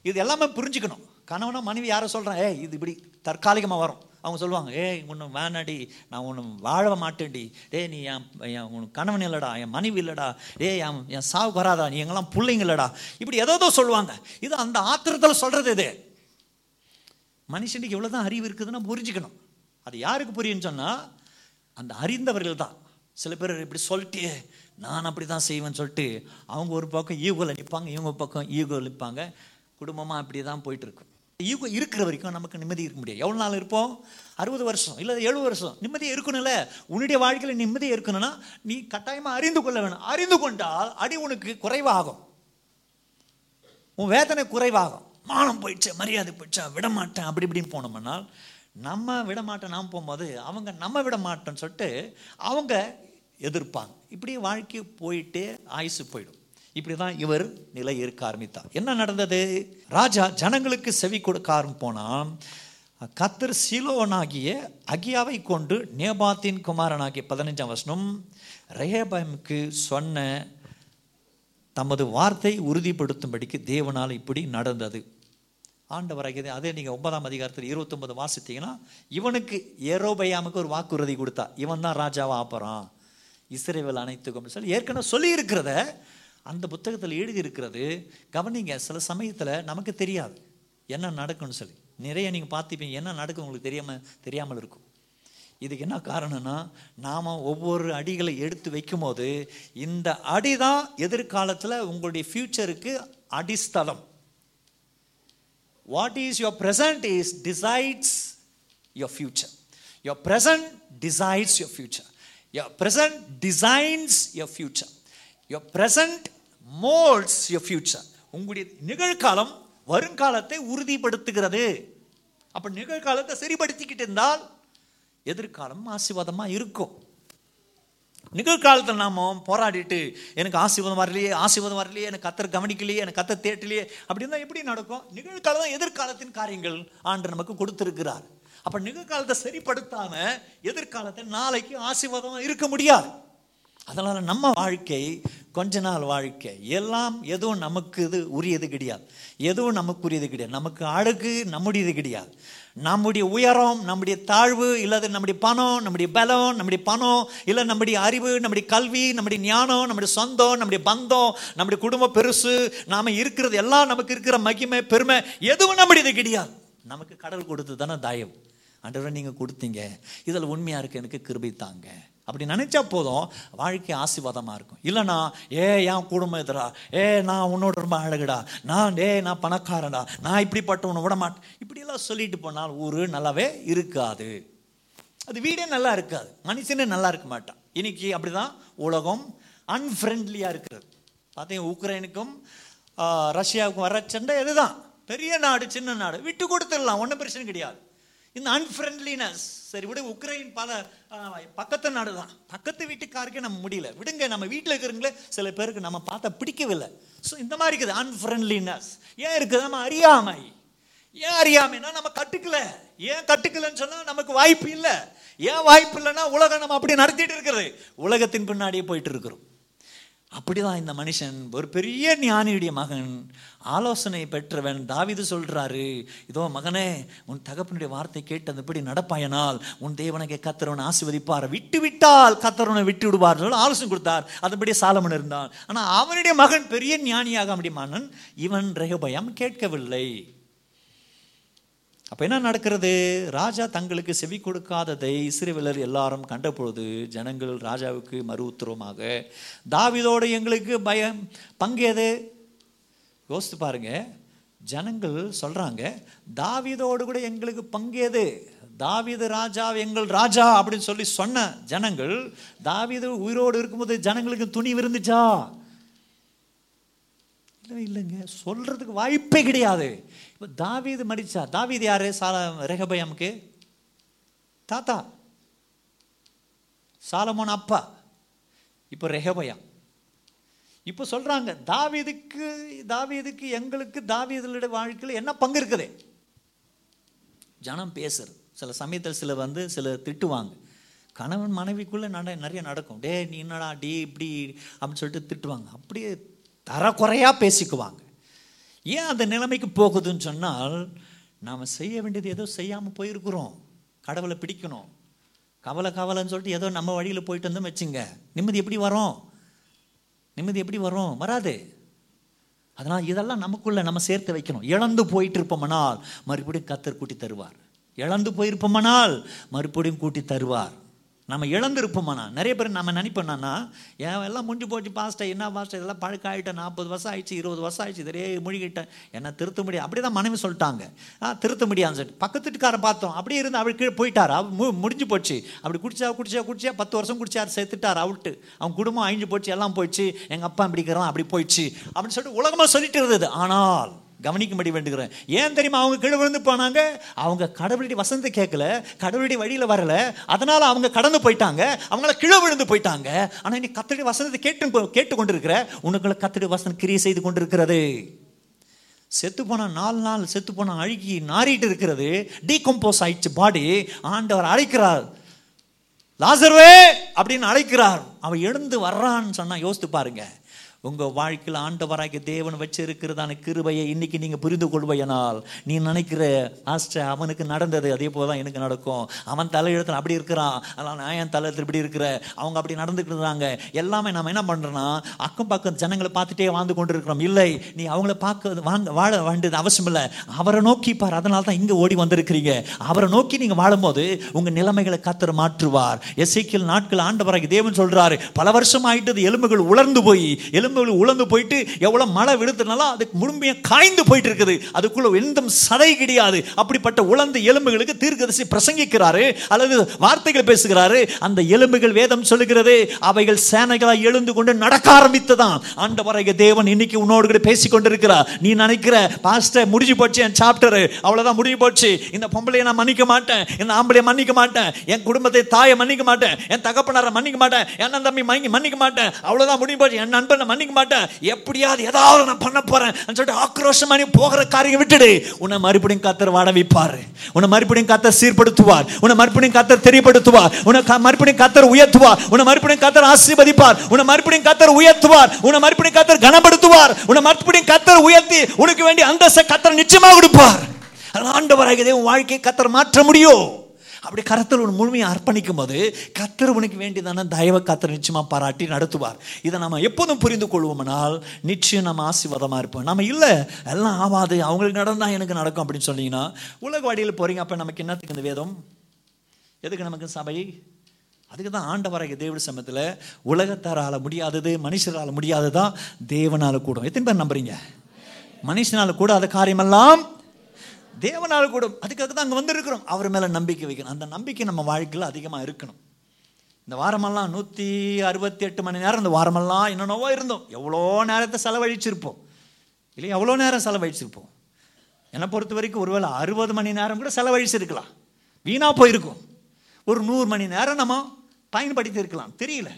இது எல்லாமே புரிஞ்சுக்கணும். கணவனா மனைவி யாரை சொல்கிறேன் ஏய் இது இப்படி தற்காலிகமாக வரும். அவங்க சொல்லுவாங்க ஏய் ஒன்று வேணாடி. நான் ஒன்று வாழ மாட்டேன்டி. டேய் நீ என் என் உன் கணவன் இல்லைடா. என் மனைவி இல்லைடா. ஏய் என் என் சாவுக்கு வராதா. நீ எங்கெல்லாம் பிள்ளைங்க இல்லைடா. இப்படி ஏதோ சொல்லுவாங்க. இது அந்த ஆத்திரத்தில் சொல்கிறது இது. மனுஷனுக்கு இவ்வளோ தான் அறிவு இருக்குதுன்னு புரிஞ்சுக்கணும். அது யாருக்கு புரியுன்னு சொன்னால் அந்த அறிந்தவர்கள் தான். சில பேர் இப்படி சொல்லிட்டு நான் அப்படி தான் செய்வேன்னு சொல்லிட்டு அவங்க ஒரு பக்கம் ஈகோவில் நிற்பாங்க இவங்க பக்கம் ஈகோவில் நிற்பாங்க குடும்பமாக அப்படி தான் போயிட்டுருக்கு. ஈகோ இருக்கிற வரைக்கும் நமக்கு நிம்மதி இருக்க முடியாது. எவ்வளோ நாள் இருப்போம்? அறுபது வருஷம் இல்லை எழுபது வருஷம். நிம்மதியாக இருக்கணும்ல. உன்னுடைய வாழ்க்கையில் நிம்மதியாக இருக்கணும்னா நீ கட்டாயமாக அறிந்து கொள்ள வேணும். அறிந்து கொண்டால் அடி உனக்கு குறைவாகும். உன் வேதனை குறைவாகும். மானம் போயிடுச்சு மரியாதை போயிடுச்சா விட மாட்டேன் அப்படி இப்படின்னு போனோம்னால் நம்ம விட மாட்டேன் நாம் போகும்போது அவங்க நம்ம விடமாட்டோன்னு சொல்லிட்டு அவங்க எதிர்ப்பாங்க. இப்படி வாழ்க்கை போயிட்டு ஆயுசு போயிடும். இப்படி தான் இவர் நிலை இருக்க ஆரம்பித்தார். என்ன நடந்தது? ராஜா ஜனங்களுக்கு செவி கொடுக்க ஆரம்பிப்போனால் கத்தர் சீலோனாகிய அகியாவை கொண்டு நேபாத்தின் குமாரனாகிய பதினஞ்சாம் வசனம் ரேபமுக்கு சொன்ன தமது வார்த்தை உறுதிப்படுத்தும்படிக்கு தேவனால் இப்படி நடந்தது. ஆண்டவராகியது அதே நீங்கள் ஒன்பதாம் அதிகாரத்தில் இருபத்தொம்பது வாசித்தீங்கன்னா இவனுக்கு ஏரோபயாமுக்கு ஒரு வாக்குறுதி கொடுத்தா இவன் தான் ராஜாவா ஆப்பறான். இஸ்ரேவேல் அனைத்துக்கும் சொல்லி ஏற்கனவே சொல்லியிருக்கிறத அந்த புத்தகத்தில் எழுதியிருக்கிறது கவனிங்க சில சமயத்தில் நமக்கு தெரியாது. என்ன நடக்கும்னு சொல்லி. நிறைய நீங்கள் பார்த்துப்பீங்க என்ன நடக்கும் உங்களுக்கு தெரியாமல் தெரியாமல் இருக்கும். இதுக்கு என்ன காரணம்னா நாம் ஒவ்வொரு அடிகளை எடுத்து வைக்கும்போது இந்த அடி தான் எதிர்காலத்தில் உங்களுடைய ஃப்யூச்சருக்கு அடிஸ்தலம். What is your present is decides your future your present decides your future your present designs your future your present moulds your future உங்களுடைய நிகழ்காலம் வருங்காலத்தை உறுதிப்படுத்துகிறது. அப்போ நிகழ்காலத்தை சரிப்படுத்திக்கிட்டு இருந்தால் எதிர்காலம் ஆசீர்வாதமாக இருக்கும். நிகழ்காலத்தில் நாம போராடிட்டு எனக்கு ஆசீர்வாதம் வரலையே ஆசீர்வாதம் வரலையே எனக்கு கத்தர் கவனிக்கலையே எனக்கு கத்தர் தேட்டலையே அப்படின்னா எப்படி நடக்கும்? நிகழ்காலம் தான் எதிர்காலத்தின் காரியங்கள் ஆண்டு நமக்கு கொடுத்துருக்கிறார். அப்போ நிகழ்காலத்தை சரிப்படுத்தாமல் எதிர்காலத்தை நாளைக்கு ஆசீர்வாதம் இருக்க முடியாது. அதனால் நம்ம வாழ்க்கை கொஞ்ச நாள் வாழ்க்கை. எல்லாம் எதுவும் நமக்கு இது உரியது கிடையாது. எதுவும் நமக்கு உரியது கிடையாது. நமக்கு அழகு நம்முடையது கிடையாது. நம்முடைய உயரம் நம்முடைய தாழ்வு இல்லாத நம்முடைய பணம் நம்முடைய பலம் நம்முடைய பணம் இல்லை நம்முடைய அறிவு நம்முடைய கல்வி நம்முடைய ஞானம் நம்முடைய சொந்தம் நம்முடைய பந்தம் நம்முடைய குடும்பம் பெருசு நாம் இருக்கிறது எல்லாம் நமக்கு இருக்கிற மகிமை பெருமை எதுவும் நம்முடையது கிடையாது. நமக்கு கடல் கொடுத்து தானே தாயம். அன்றவரை நீங்கள் கொடுத்தீங்க. இதில் உண்மையாக இருக்க எனக்கு கிருபை தாங்க. அப்படி நினைச்சா போதும் வாழ்க்கை ஆசீர்வாதமாக இருக்கும். இல்லைனா ஏ என் குடும்பம் எதிரா ஏ நான் உன்னோட ரொம்ப அழகுடா நான் ஏ நான் பணக்காரடா நான் இப்படிப்பட்டவனை விட மாட்டேன் இப்படியெல்லாம் சொல்லிட்டு போனால் ஊர் நல்லாவே இருக்காது. அது வீடே நல்லா இருக்காது மனுஷனே நல்லா இருக்க மாட்டான். இன்னைக்கு அப்படிதான் உலகம் அன்ஃப்ரெண்ட்லியாக இருக்கிறது. பார்த்தீங்க உக்ரைனுக்கும் ரஷ்யாவுக்கும் வர சண்டை இதுதான். பெரிய நாடு சின்ன நாடு விட்டு கொடுத்துடலாம் ஒன்றும் பிரச்சனை கிடையாது. இந்த அன்ஃப்ரெண்ட்லினஸ் சரி விடு உக்ரைன் பல பக்கத்து நாடு தான் பக்கத்து வீட்டுக்காருக்கே நம்ம முடியல. விடுங்க நம்ம வீட்டில் இருக்கிறவங்களே சில பேருக்கு நம்ம பார்த்தா பிடிக்கவில்லை. ஸோ இந்த மாதிரி இருக்குது அன்ஃப்ரெண்ட்லினஸ் ஏன் இருக்குது? நம்ம அறியாமை. ஏன் அறியாமைன்னா நம்ம கட்டுக்கல. ஏன் கட்டுக்கலன்னு சொன்னால் நமக்கு வாய்ப்பு இல்லை. ஏன் வாய்ப்பு இல்லைன்னா உலகம் நம்ம அப்படி நடத்திட்டு இருக்கிறது உலகத்தின் பின்னாடியே போயிட்டு இருக்கிறோம். அப்படிதான் இந்த மனுஷன். ஒரு பெரிய ஞானியுடைய மகன். ஆலோசனை பெற்றவன். தாவிது சொல்றாரு இதோ மகனே உன் தகப்பனுடைய வார்த்தை கேட்டு அந்தபடி நடப்பாயனால் உன் தேவனுக்கு கத்தரவனை ஆசிர்வதிப்பார். விட்டு விட்டால் கத்தரவனை விட்டு விடுவார் சொல்லி ஆலோசனை கொடுத்தார். அதுபடி சாலமன் இருந்தான். ஆனால் அவனுடைய மகன் பெரிய ஞானியாக முடியுமானன் இவன் ரெகபயம் கேட்கவில்லை. அப்போ என்ன நடக்கிறது? ராஜா தங்களுக்கு செவி கொடுக்காததை இஸ்ரவேலர் எல்லாரும் கண்டபொழுது ஜனங்கள் ராஜாவுக்கு மறு உத்தரவமாக தாவிதோடு எங்களுக்கு பயம் பங்கேது யோசித்து பாருங்க. ஜனங்கள் சொல்கிறாங்க தாவிதோடு கூட எங்களுக்கு பங்கேது தாவிது ராஜா எங்கள் ராஜா அப்படின்னு சொல்லி சொன்ன ஜனங்கள் தாவிது உயிரோடு இருக்கும்போது ஜனங்களுக்கு துணி விருந்துச்சா? இல்லை இல்லைங்க. சொல்கிறதுக்கு வாய்ப்பே கிடையாது. இப்போ தாவீது மடிச்சா தாவீது யார்? சால ரெகபயமுக்கு? தாத்தா. சாலமோன் அப்பா. இப்போ ரெகபயம். இப்போ சொல்கிறாங்க தாவீதுக்கு தாவீதுக்கு எங்களுக்கு தாவீதுடைய வாழ்க்கையில் என்ன பங்கு இருக்குது? ஜனம் பேசுறது. சில சமயத்தில் சில வந்து சில திட்டுவாங்க. கணவன் மனைவிக்குள்ளே நட நிறைய நடக்கும். டே நீ என்னடா டி இப்படி அப்படின்னு சொல்லிட்டு திட்டுவாங்க. அப்படியே தரக்குறையாக பேசிக்குவாங்க. ஏன் அந்த நிலைமைக்கு போகுதுன்னு சொன்னால் நாம் செய்ய வேண்டியது ஏதோ செய்யாமல் போயிருக்கிறோம். கடவுளை பிடிக்கணும். கவலை கவலைன்னு சொல்லிட்டு ஏதோ நம்ம வழியில் போயிட்டு வந்தோம் வச்சுங்க. நிம்மதி எப்படி வரும்? நிம்மதி எப்படி வரும்? வராது. அதனால் இதெல்லாம் நமக்குள்ளே நம்ம சேர்த்து வைக்கணும். இழந்து போயிட்டு இருப்போமானால் மறுபடியும் கத்தர் கூட்டி தருவார். இழந்து போயிருப்போமானால் மறுபடியும் கூட்டி தருவார். நம்ம இழந்திருப்போமாண்ணா. நிறைய பேர் நம்ம நினைப்போம்னா ஏன் எல்லாம் முடிஞ்சு போச்சு பாஸ்டர் என்ன பாஸ்டர்? இதெல்லாம் பழக்கம் ஆகிட்டேன் நாற்பது வருஷம் ஆயிடுச்சு இருபது வருஷம் ஆயிடுச்சு இதே மூழ்கிட்டேன். என்ன திருத்த முடியாது அப்படி தான் மனைவி சொல்லிட்டாங்க. ஆ திருத்த முடியாதுன்னு சொல்லிட்டு பக்கத்து வீட்டுக்காரன் பார்த்தோம் அப்படியே இருந்து அவள் கீழே போயிட்டார் அவ மு முடிஞ்சு போச்சு. அப்படி குடிச்சா குடிச்சா குடிச்சா பத்து வருஷம் குடிச்சார் செத்துட்டார் அவுட்டு. அவன் குடும்பம் அழிஞ்சு போச்சு எல்லாம் போயிடுச்சு எங்கள் அப்பா இப்படிக்கிறான் அப்படி போயிடுச்சு. அப்படின்னு சொல்லிட்டு உலகமாக சொல்லிட்டு இருந்தது. ஆனால் கவனிக்கும்படி வேண்டுகிறேன். ஏன் தெரியுமா? அவங்க கீழே விழுந்து போனாங்க. அவங்க கடவுளுடைய வசந்த கேட்கல கடவுளுடைய வழியில் வரல. அதனால் அவங்க கடந்து போயிட்டாங்க. அவங்கள கீழே விழுந்து போயிட்டாங்க. ஆனால் நீ கத்தடி வசனத்தை கேட்டு கேட்டு கொண்டிருக்கிற உனக்குள்ள கத்தடி வசனம் கிரியை செய்து கொண்டிருக்கிறது. செத்து போன நாலு நாள் செத்து போன அழுகி நாறிட்டு இருக்கிறது. டீகம்போஸ் ஆயிடுச்சு பாடி ஆண்டவர் அழைக்கிறார். லாசர்வே! அப்படின்னு அழைக்கிறார். அவன் எழுந்து வர்றான்னு சொன்னா யோசித்து பாருங்க. உங்க வாழ்க்கையில் ஆண்டவராகிய தேவன் வச்சிருக்கிறதான கிருபையை இன்னைக்கு நீங்கள் புரிந்து கொள்வையனால் நீ நினைக்கிற ஆஸ்டர் அவனுக்கு நடந்தது அதே போல தான் எனக்கு நடக்கும். அவன் தலையெழுத்தில் அப்படி இருக்கிறான் அதனால் நான் என் தலையத்தில் இப்படி இருக்கிற அவங்க அப்படி நடந்துக்கிட்டு எல்லாமே நம்ம என்ன பண்ணுறோன்னா அக்கம் பக்கம் ஜனங்களை பார்த்துட்டே வாழ்ந்து கொண்டு இருக்கிறோம் இல்லை நீ அவங்கள பார்க்க வாங்க வாழ வேண்டியது அவசியம் இல்லை. அவரை நோக்கி பார் அதனால தான் இங்கே ஓடி வந்திருக்கிறீங்க. அவரை நோக்கி நீங்கள் வாழும்போது உங்க நிலைமைகளை கத்தர் மாற்றுவார். எசைக்கில் நாட்கள் ஆண்டவராகி தேவன் சொல்கிறாரு பல வருஷம் ஆயிட்டது எலும்புகள் உலர்ந்து போய் எலும்பு எலும்புகள் உழந்து போயிட்டு எவ்வளோ மழை விழுத்துனாலும் அதுக்கு முழுமையாக காய்ந்து போயிட்டு இருக்குது அதுக்குள்ள எந்த சதை கிடையாது. அப்படிப்பட்ட உழந்த எலும்புகளுக்கு தீர்க்கதரிசி பிரசங்கிக்கிறாரு அல்லது வார்த்தைகள் பேசுகிறாரு. அந்த எலும்புகள் வேதம் சொல்லுகிறது அவைகள் சேனைகளாக எழுந்து கொண்டு நடக்க ஆரம்பித்ததாம். ஆண்டவராகிய தேவன் இன்னைக்கு உன்னோடு கூட பேசி கொண்டிருக்கிறார் நீ நினைக்கிற பாஸ்டர் முடிஞ்சு போச்சு என் சாப்டர். அவ்வளோதான் முடிஞ்சு போச்சு. இந்த பொம்பளையை நான் மன்னிக்க மாட்டேன். இந்த ஆம்பளையை மன்னிக்க மாட்டேன். என் குடும்பத்தை தாயை மன்னிக்க மாட்டேன். என் தகப்பனாரை மன்னிக்க மாட்டேன். என் தம்பி மன்னிக்க மாட்டேன். அவ்வளோதான் முடிஞ்சு போச்சு. என் நண்பனை மன்னிக்க மாட்டேன். எப்படியாவது ஏதாவது நான் பண்ண போறேன் சொல்லிட்டு ஆக்ரோஷமா நீ போகிற காரியம் விட்டுடு. உன்னை மறுபடியும் கத்தர் வாட வைப்பார். உன்னை மறுபடியும் கத்தர் சீர்படுத்துவார். உன்னை மறுபடியும் கத்தர் தெரியப்படுத்துவார். உன்னை மறுபடியும் கத்தர் உயர்த்துவார். உன்னை மறுபடியும் கத்தர் ஆசீர்வதிப்பார். உன்னை மறுபடியும் கத்தர் உயர்த்துவார். உன்னை மறுபடியும் கத்தர் கனப்படுத்துவார். உன்னை மறுபடியும் கத்தர் உயர்த்தி உனக்கு வேண்டிய அந்தஸ்தை கத்தர் நிச்சயமாக கொடுப்பார். ஆண்டவராக உன் வாழ்க்கையை கத்தர் மாற்ற முடியும். அப்படி கருத்தில் உன் முழுமையை அர்ப்பணிக்கும் போது கத்தர் உனக்கு வேண்டியதான தயவை கத்தர் நிச்சயமாக பாராட்டி நடத்துவார். இதை நம்ம எப்போதும் புரிந்து கொள்வோம்னால் நிச்சயம் நம்ம ஆசீர்வாதமாக இருப்போம். நம்ம இல்லை எல்லாம் ஆகாது அவங்களுக்கு நடந்தால் எனக்கு நடக்கும் அப்படின்னு சொன்னீங்கன்னா உலக வழியில் போகிறீங்க அப்போ நமக்கு என்னத்துக்கு இந்த வேதம்? எதுக்கு நமக்கு சபை? அதுக்கு தான் ஆண்டவராக தேவ சமயத்தில் உலகத்தாரால் முடியாதது மனுஷரால முடியாததான் தேவனால் கூடும். எத்தனை பேர் நம்புறீங்க? மனுஷனால அந்த காரியமெல்லாம் தேவனால் கூடும் அதுக்காக தான் அங்கே வந்திருக்கிறோம். அவர் மேலே நம்பிக்கை வைக்கணும். அந்த நம்பிக்கை நம்ம வாழ்க்கையில் அதிகமாக இருக்கணும். இந்த வாரமெல்லாம் நூற்றி அறுபத்தி எட்டு மணி நேரம் இந்த வாரமெல்லாம் என்னென்னவோ இருந்தோம். எவ்வளோ நேரத்தை செலவழிச்சிருப்போம். இல்லையா எவ்வளோ நேரம் செலவழிச்சிருப்போம். என்னை பொறுத்த வரைக்கும் ஒருவேளை அறுபது மணி நேரம் கூட செலவழிச்சிருக்கலாம். வீணாக போயிருக்கும். ஒரு நூறு மணி நேரம் நம்ம பயன்படுத்தியிருக்கலாம் தெரியல.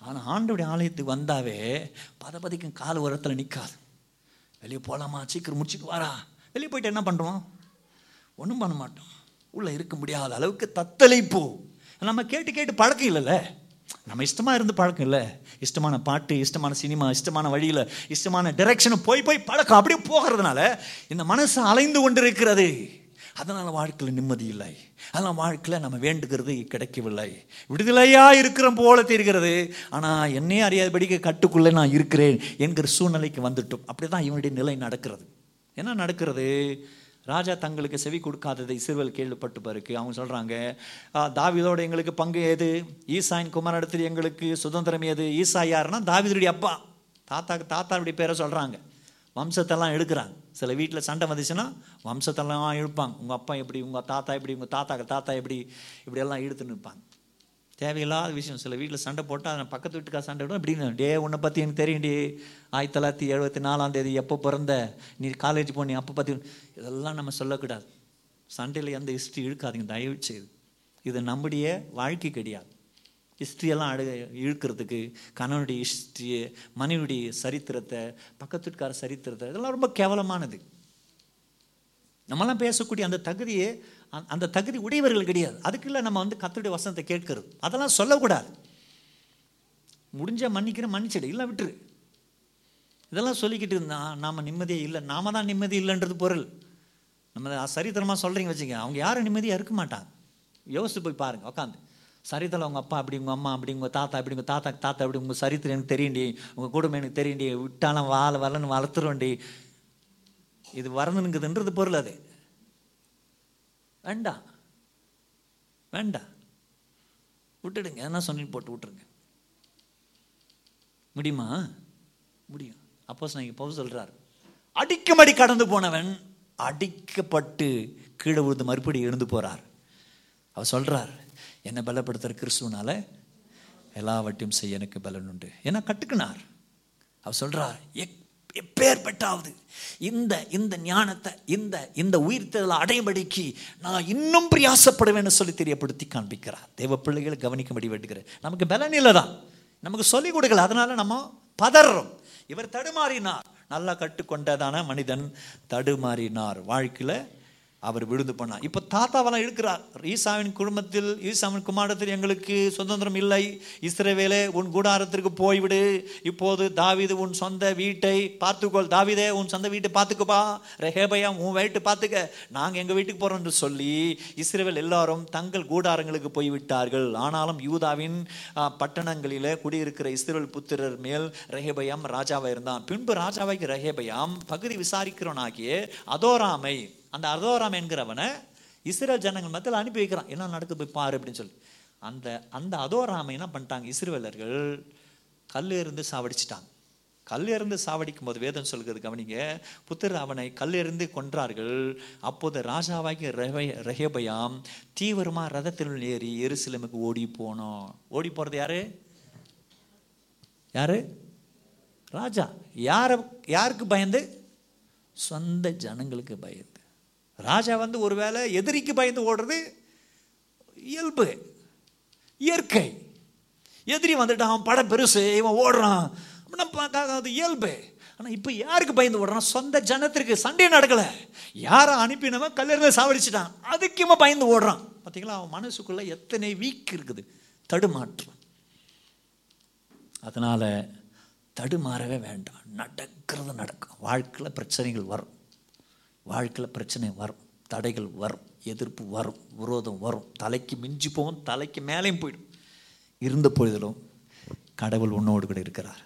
ஆனால் ஆண்டுடைய ஆலயத்துக்கு வந்தாவே பதபதிக்கும் கால் உரத்தில் நிற்காது வெளியே போகலாமா சீக்கிரம் முடிச்சுட்டு வாரா வெளியே போயிட்டு என்ன பண்ணுறோம் ஒன்றும் பண்ண மாட்டோம். உள்ளே இருக்க முடியாத அளவுக்கு தத்தளிப்பு. நம்ம கேட்டு கேட்டு பழக்கம் இல்லைல்ல. நம்ம இஷ்டமாக இருந்து பழக்கம் இல்லை. இஷ்டமான பாட்டு இஷ்டமான சினிமா இஷ்டமான வழியில் இஷ்டமான டைரக்ஷன் போய் போய் பழக்கம் அப்படியே போகிறதுனால இந்த மனசு அலைந்து கொண்டிருக்கிறது. அதனால் வாழ்க்கையில் நிம்மதி இல்லை. அதனால் வாழ்க்கையில் நம்ம வேண்டுகிறது கிடைக்கவில்லை. விடுதலையாக இருக்கிற போல தெரிகிறது. ஆனால் என்னையே அறியாதபடிக்கு கட்டுக்குள்ளே நான் இருக்கிறேன் என்கிற சூழ்நிலைக்கு வந்துட்டோம். அப்படி தான் இவனுடைய நிலை நடக்கிறது. என்ன நடக்கிறது? ராஜா தங்களுக்கு செவி கொடுக்காததை சிறுவல் கேள்விப்பட்டு பாருக்கு அவங்க சொல்கிறாங்க தாவிதோட எங்களுக்கு பங்கு ஏது ஈசாயின் குமாரடத்தில் எங்களுக்கு சுதந்திரம் ஏது ஈசா யாருன்னா தாவிதருடைய அப்பா. தாத்தாக்கு தாத்தாவுடைய பேரை சொல்கிறாங்க வம்சத்தெல்லாம் எடுக்கிறாங்க. சில வீட்டில் சண்டை வந்துச்சுன்னா வம்சத்தெல்லாம் இழுப்பாங்க. உங்கள் அப்பா எப்படி? உங்கள் தாத்தா எப்படி? உங்கள் தாத்தாக்கு தாத்தா எப்படி? இப்படியெல்லாம் இழுத்துன்னு இருப்பாங்க. தேவையில்லாத விஷயம். சில வீட்டில் சண்டை போட்டால் அதை பக்கத்து வீட்டுக்காக சண்டை விடும் அப்படின்னு டே உன்னை பற்றி எனக்கு தெரியும் ஆயிரத்தி தொள்ளாயிரத்தி எழுபத்தி நாலாம் தேதி எப்போ பிறந்த? நீ காலேஜ் போனி அப்போ பற்றி இதெல்லாம் நம்ம சொல்லக்கூடாது. சண்டையில் எந்த ஹிஸ்ட்ரி இழுக்காதீங்க தயவு செய்து இது நம்முடைய வாழ்க்கை கிடையாது. ஹிஸ்ட்ரியெல்லாம் அழு இழுக்கிறதுக்கு கணவனுடைய ஹிஸ்ட்ரியை மனைவியுடைய சரித்திரத்தை பக்கத்து வீட்டுக்கார சரித்திரத்தை இதெல்லாம் ரொம்ப கேவலமானது. நம்மலாம் பேசக்கூடிய அந்த தகுதியே அந்த- அந்த தகுதி உடையவர்கள் கிடையாது. அதுக்குள்ள நம்ம வந்து கத்தருடைய வசனத்தை கேட்கறது. அதெல்லாம் சொல்லக்கூடாது. முடிஞ்ச மன்னிக்கிற மன்னிச்சிடு. இல்லை விட்டுரு. இதெல்லாம் சொல்லிக்கிட்டு இருந்தால் நாம நிம்மதியே இல்லை. நாம தான் நிம்மதி இல்லைன்றது பொருள். நம்ம சரித்திரமாக சொல்கிறீங்க வச்சுங்க அவங்க யாரும் நிம்மதியாக இருக்க மாட்டாங்க. யோசித்து போய் பாருங்கள் உட்காந்து சரித்திரம் உங்கள் அப்பா அப்படி உங்கள் அம்மா அப்படி உங்கள் தாத்தா அப்படி உங்கள் தாத்தா தாத்தா அப்படி உங்கள் சரித்திரம் எனக்கு தெரியண்டி உங்கள் குடும்பம் எனக்கு தெரியண்டி விட்டாலும் வாழ வரலன்னு வளர்த்துருவேண்டி இது வரணுங்கிறதுன்றது பொருள் அது. வேண்டாம் வேண்டாம் விட்டுடுங்க. என்ன சொல்லி போட்டு விட்டுருங்க. முடியுமா? முடியும். அப்போ நான் இப்போ சொல்கிறார் அடிக்கமடி கடந்து போனவன் அடிக்கப்பட்டு கீழே விழுந்து மறுபடி எழுந்து போகிறார் அவர் சொல்கிறார் என்னை பலப்படுத்துகிற கிறிஸ்துவனால எல்லாவற்றையும் செய்ய எனக்கு பலன் உண்டு. ஏன்னா கட்டுக்கினார்? அவர் சொல்கிறார் எக் எப்பேற்பட்டாவது இந்த இந்த ஞானத்தை இந்த இந்த உயிர்த்தலை அடையும்படிக்கு நான் இன்னும் பிரயாசப்படுவேன்னு சொல்லி தெரியப்படுத்தி காண்பிக்கிறார். தேவ பிள்ளைகளை கவனிக்கும்படி வேண்டுகிறேன். நமக்கு பலன் இல்லை தான் நமக்கு சொல்லிக் கொடுக்கல. அதனால் நம்ம பதறோம் இவர் தடுமாறினார். நல்லா கட்டுக்கொண்டதான மனிதன் தடுமாறினார். வாழ்க்கையில் அவர் விழுந்து போனார் இப்போ தாத்தாவெல்லாம் இருக்கிறார் ஈசாவின் குடும்பத்தில் ஈசாவின் குமாரத்தில் எங்களுக்கு சுதந்திரம் இல்லை. இஸ்ரேவேலே உன் கூடாரத்திற்கு போய்விடு. இப்போது தாவிது உன் சொந்த வீட்டை பார்த்துக்கொள். தாவீதே உன் சொந்த வீட்டை பார்த்துக்குப்பா ரெஹேபையா உன் வீட்டு பார்த்துக்க. நாங்கள் எங்கள் வீட்டுக்கு போகிறோம் என்று சொல்லி இஸ்ரேவேல் எல்லாரும் தங்கள் கூடாரங்களுக்கு போய்விட்டார்கள். ஆனாலும் யூதாவின் பட்டணங்களில் குடியிருக்கிற இஸ்ரேல் புத்திரர் மேல் ரெஹேபயாம் ராஜாவாக இருந்தான் பின்பு ராஜாவாகி ரெஹேபயாம் பகுதி விசாரிக்கிறவனாகிய அதோராமை அந்த அர்தோராம் என்கிறவனை இஸ்ரேல் ஜனங்கள் மத்தியில் அனுப்பி வைக்கிறான். என்ன நடக்குது போய் பாரு அப்படின்னு சொல்லி. அந்த அந்த அதோராமை என்ன பண்ணிட்டாங்க? இஸ்ரேலர்கள் கல் இருந்து சாவடிச்சிட்டாங்க. கல் இருந்து சாவடிக்கும் போது வேதம் சொல்கிறது கவனிங்க. புத்திர அவனை கல் இருந்து கொன்றார்கள். அப்போது ராஜாவாகிய ரெஹே ரெஹேபயாம் தீவிரமாக ரதத்தில் ஏறி எருசலமுக்கு ஓடி போனோம் ஓடி போகிறது யாரு? யாரு? ராஜா. யாரை யாருக்கு பயந்து? சொந்த ஜனங்களுக்கு பயந்து. ராஜா வந்து ஒருவேளை எதிரிக்கு பயந்து ஓடுறது இயல்பு இயற்கை. எதிரி வந்துட்டு அவன் படம் பெருசு இவன் ஓடுறான். அப்படின்னா அது இயல்பு. ஆனால் இப்போ யாருக்கு பயந்து ஓடுறான்? சொந்த ஜனத்திற்கு. சண்டே நடக்கலை. யாரை அனுப்பினவன் கல்லிருந்து சாவடிச்சிட்டான். அதுக்கு இவன் பயந்து ஓடுறான். பார்த்தீங்களா அவன் மனசுக்குள்ள எத்தனை வீக் இருக்குது. தடுமாற்றம். அதனால் தடுமாறவே வேண்டாம். நடக்கிறது நடக்கும். வாழ்க்கையில் பிரச்சனைகள் வரும். வாழ்க்கையில் பிரச்சனை வரும் தடைகள் வரும் எதிர்ப்பு வரும் விரோதம் வரும் தலைக்கு மிஞ்சி போகும் தலைக்கு மேலேயும் போயிடும். இருந்த பொழுதிலும் கடவுள் உன்னோடு கூட இருக்கிறார்.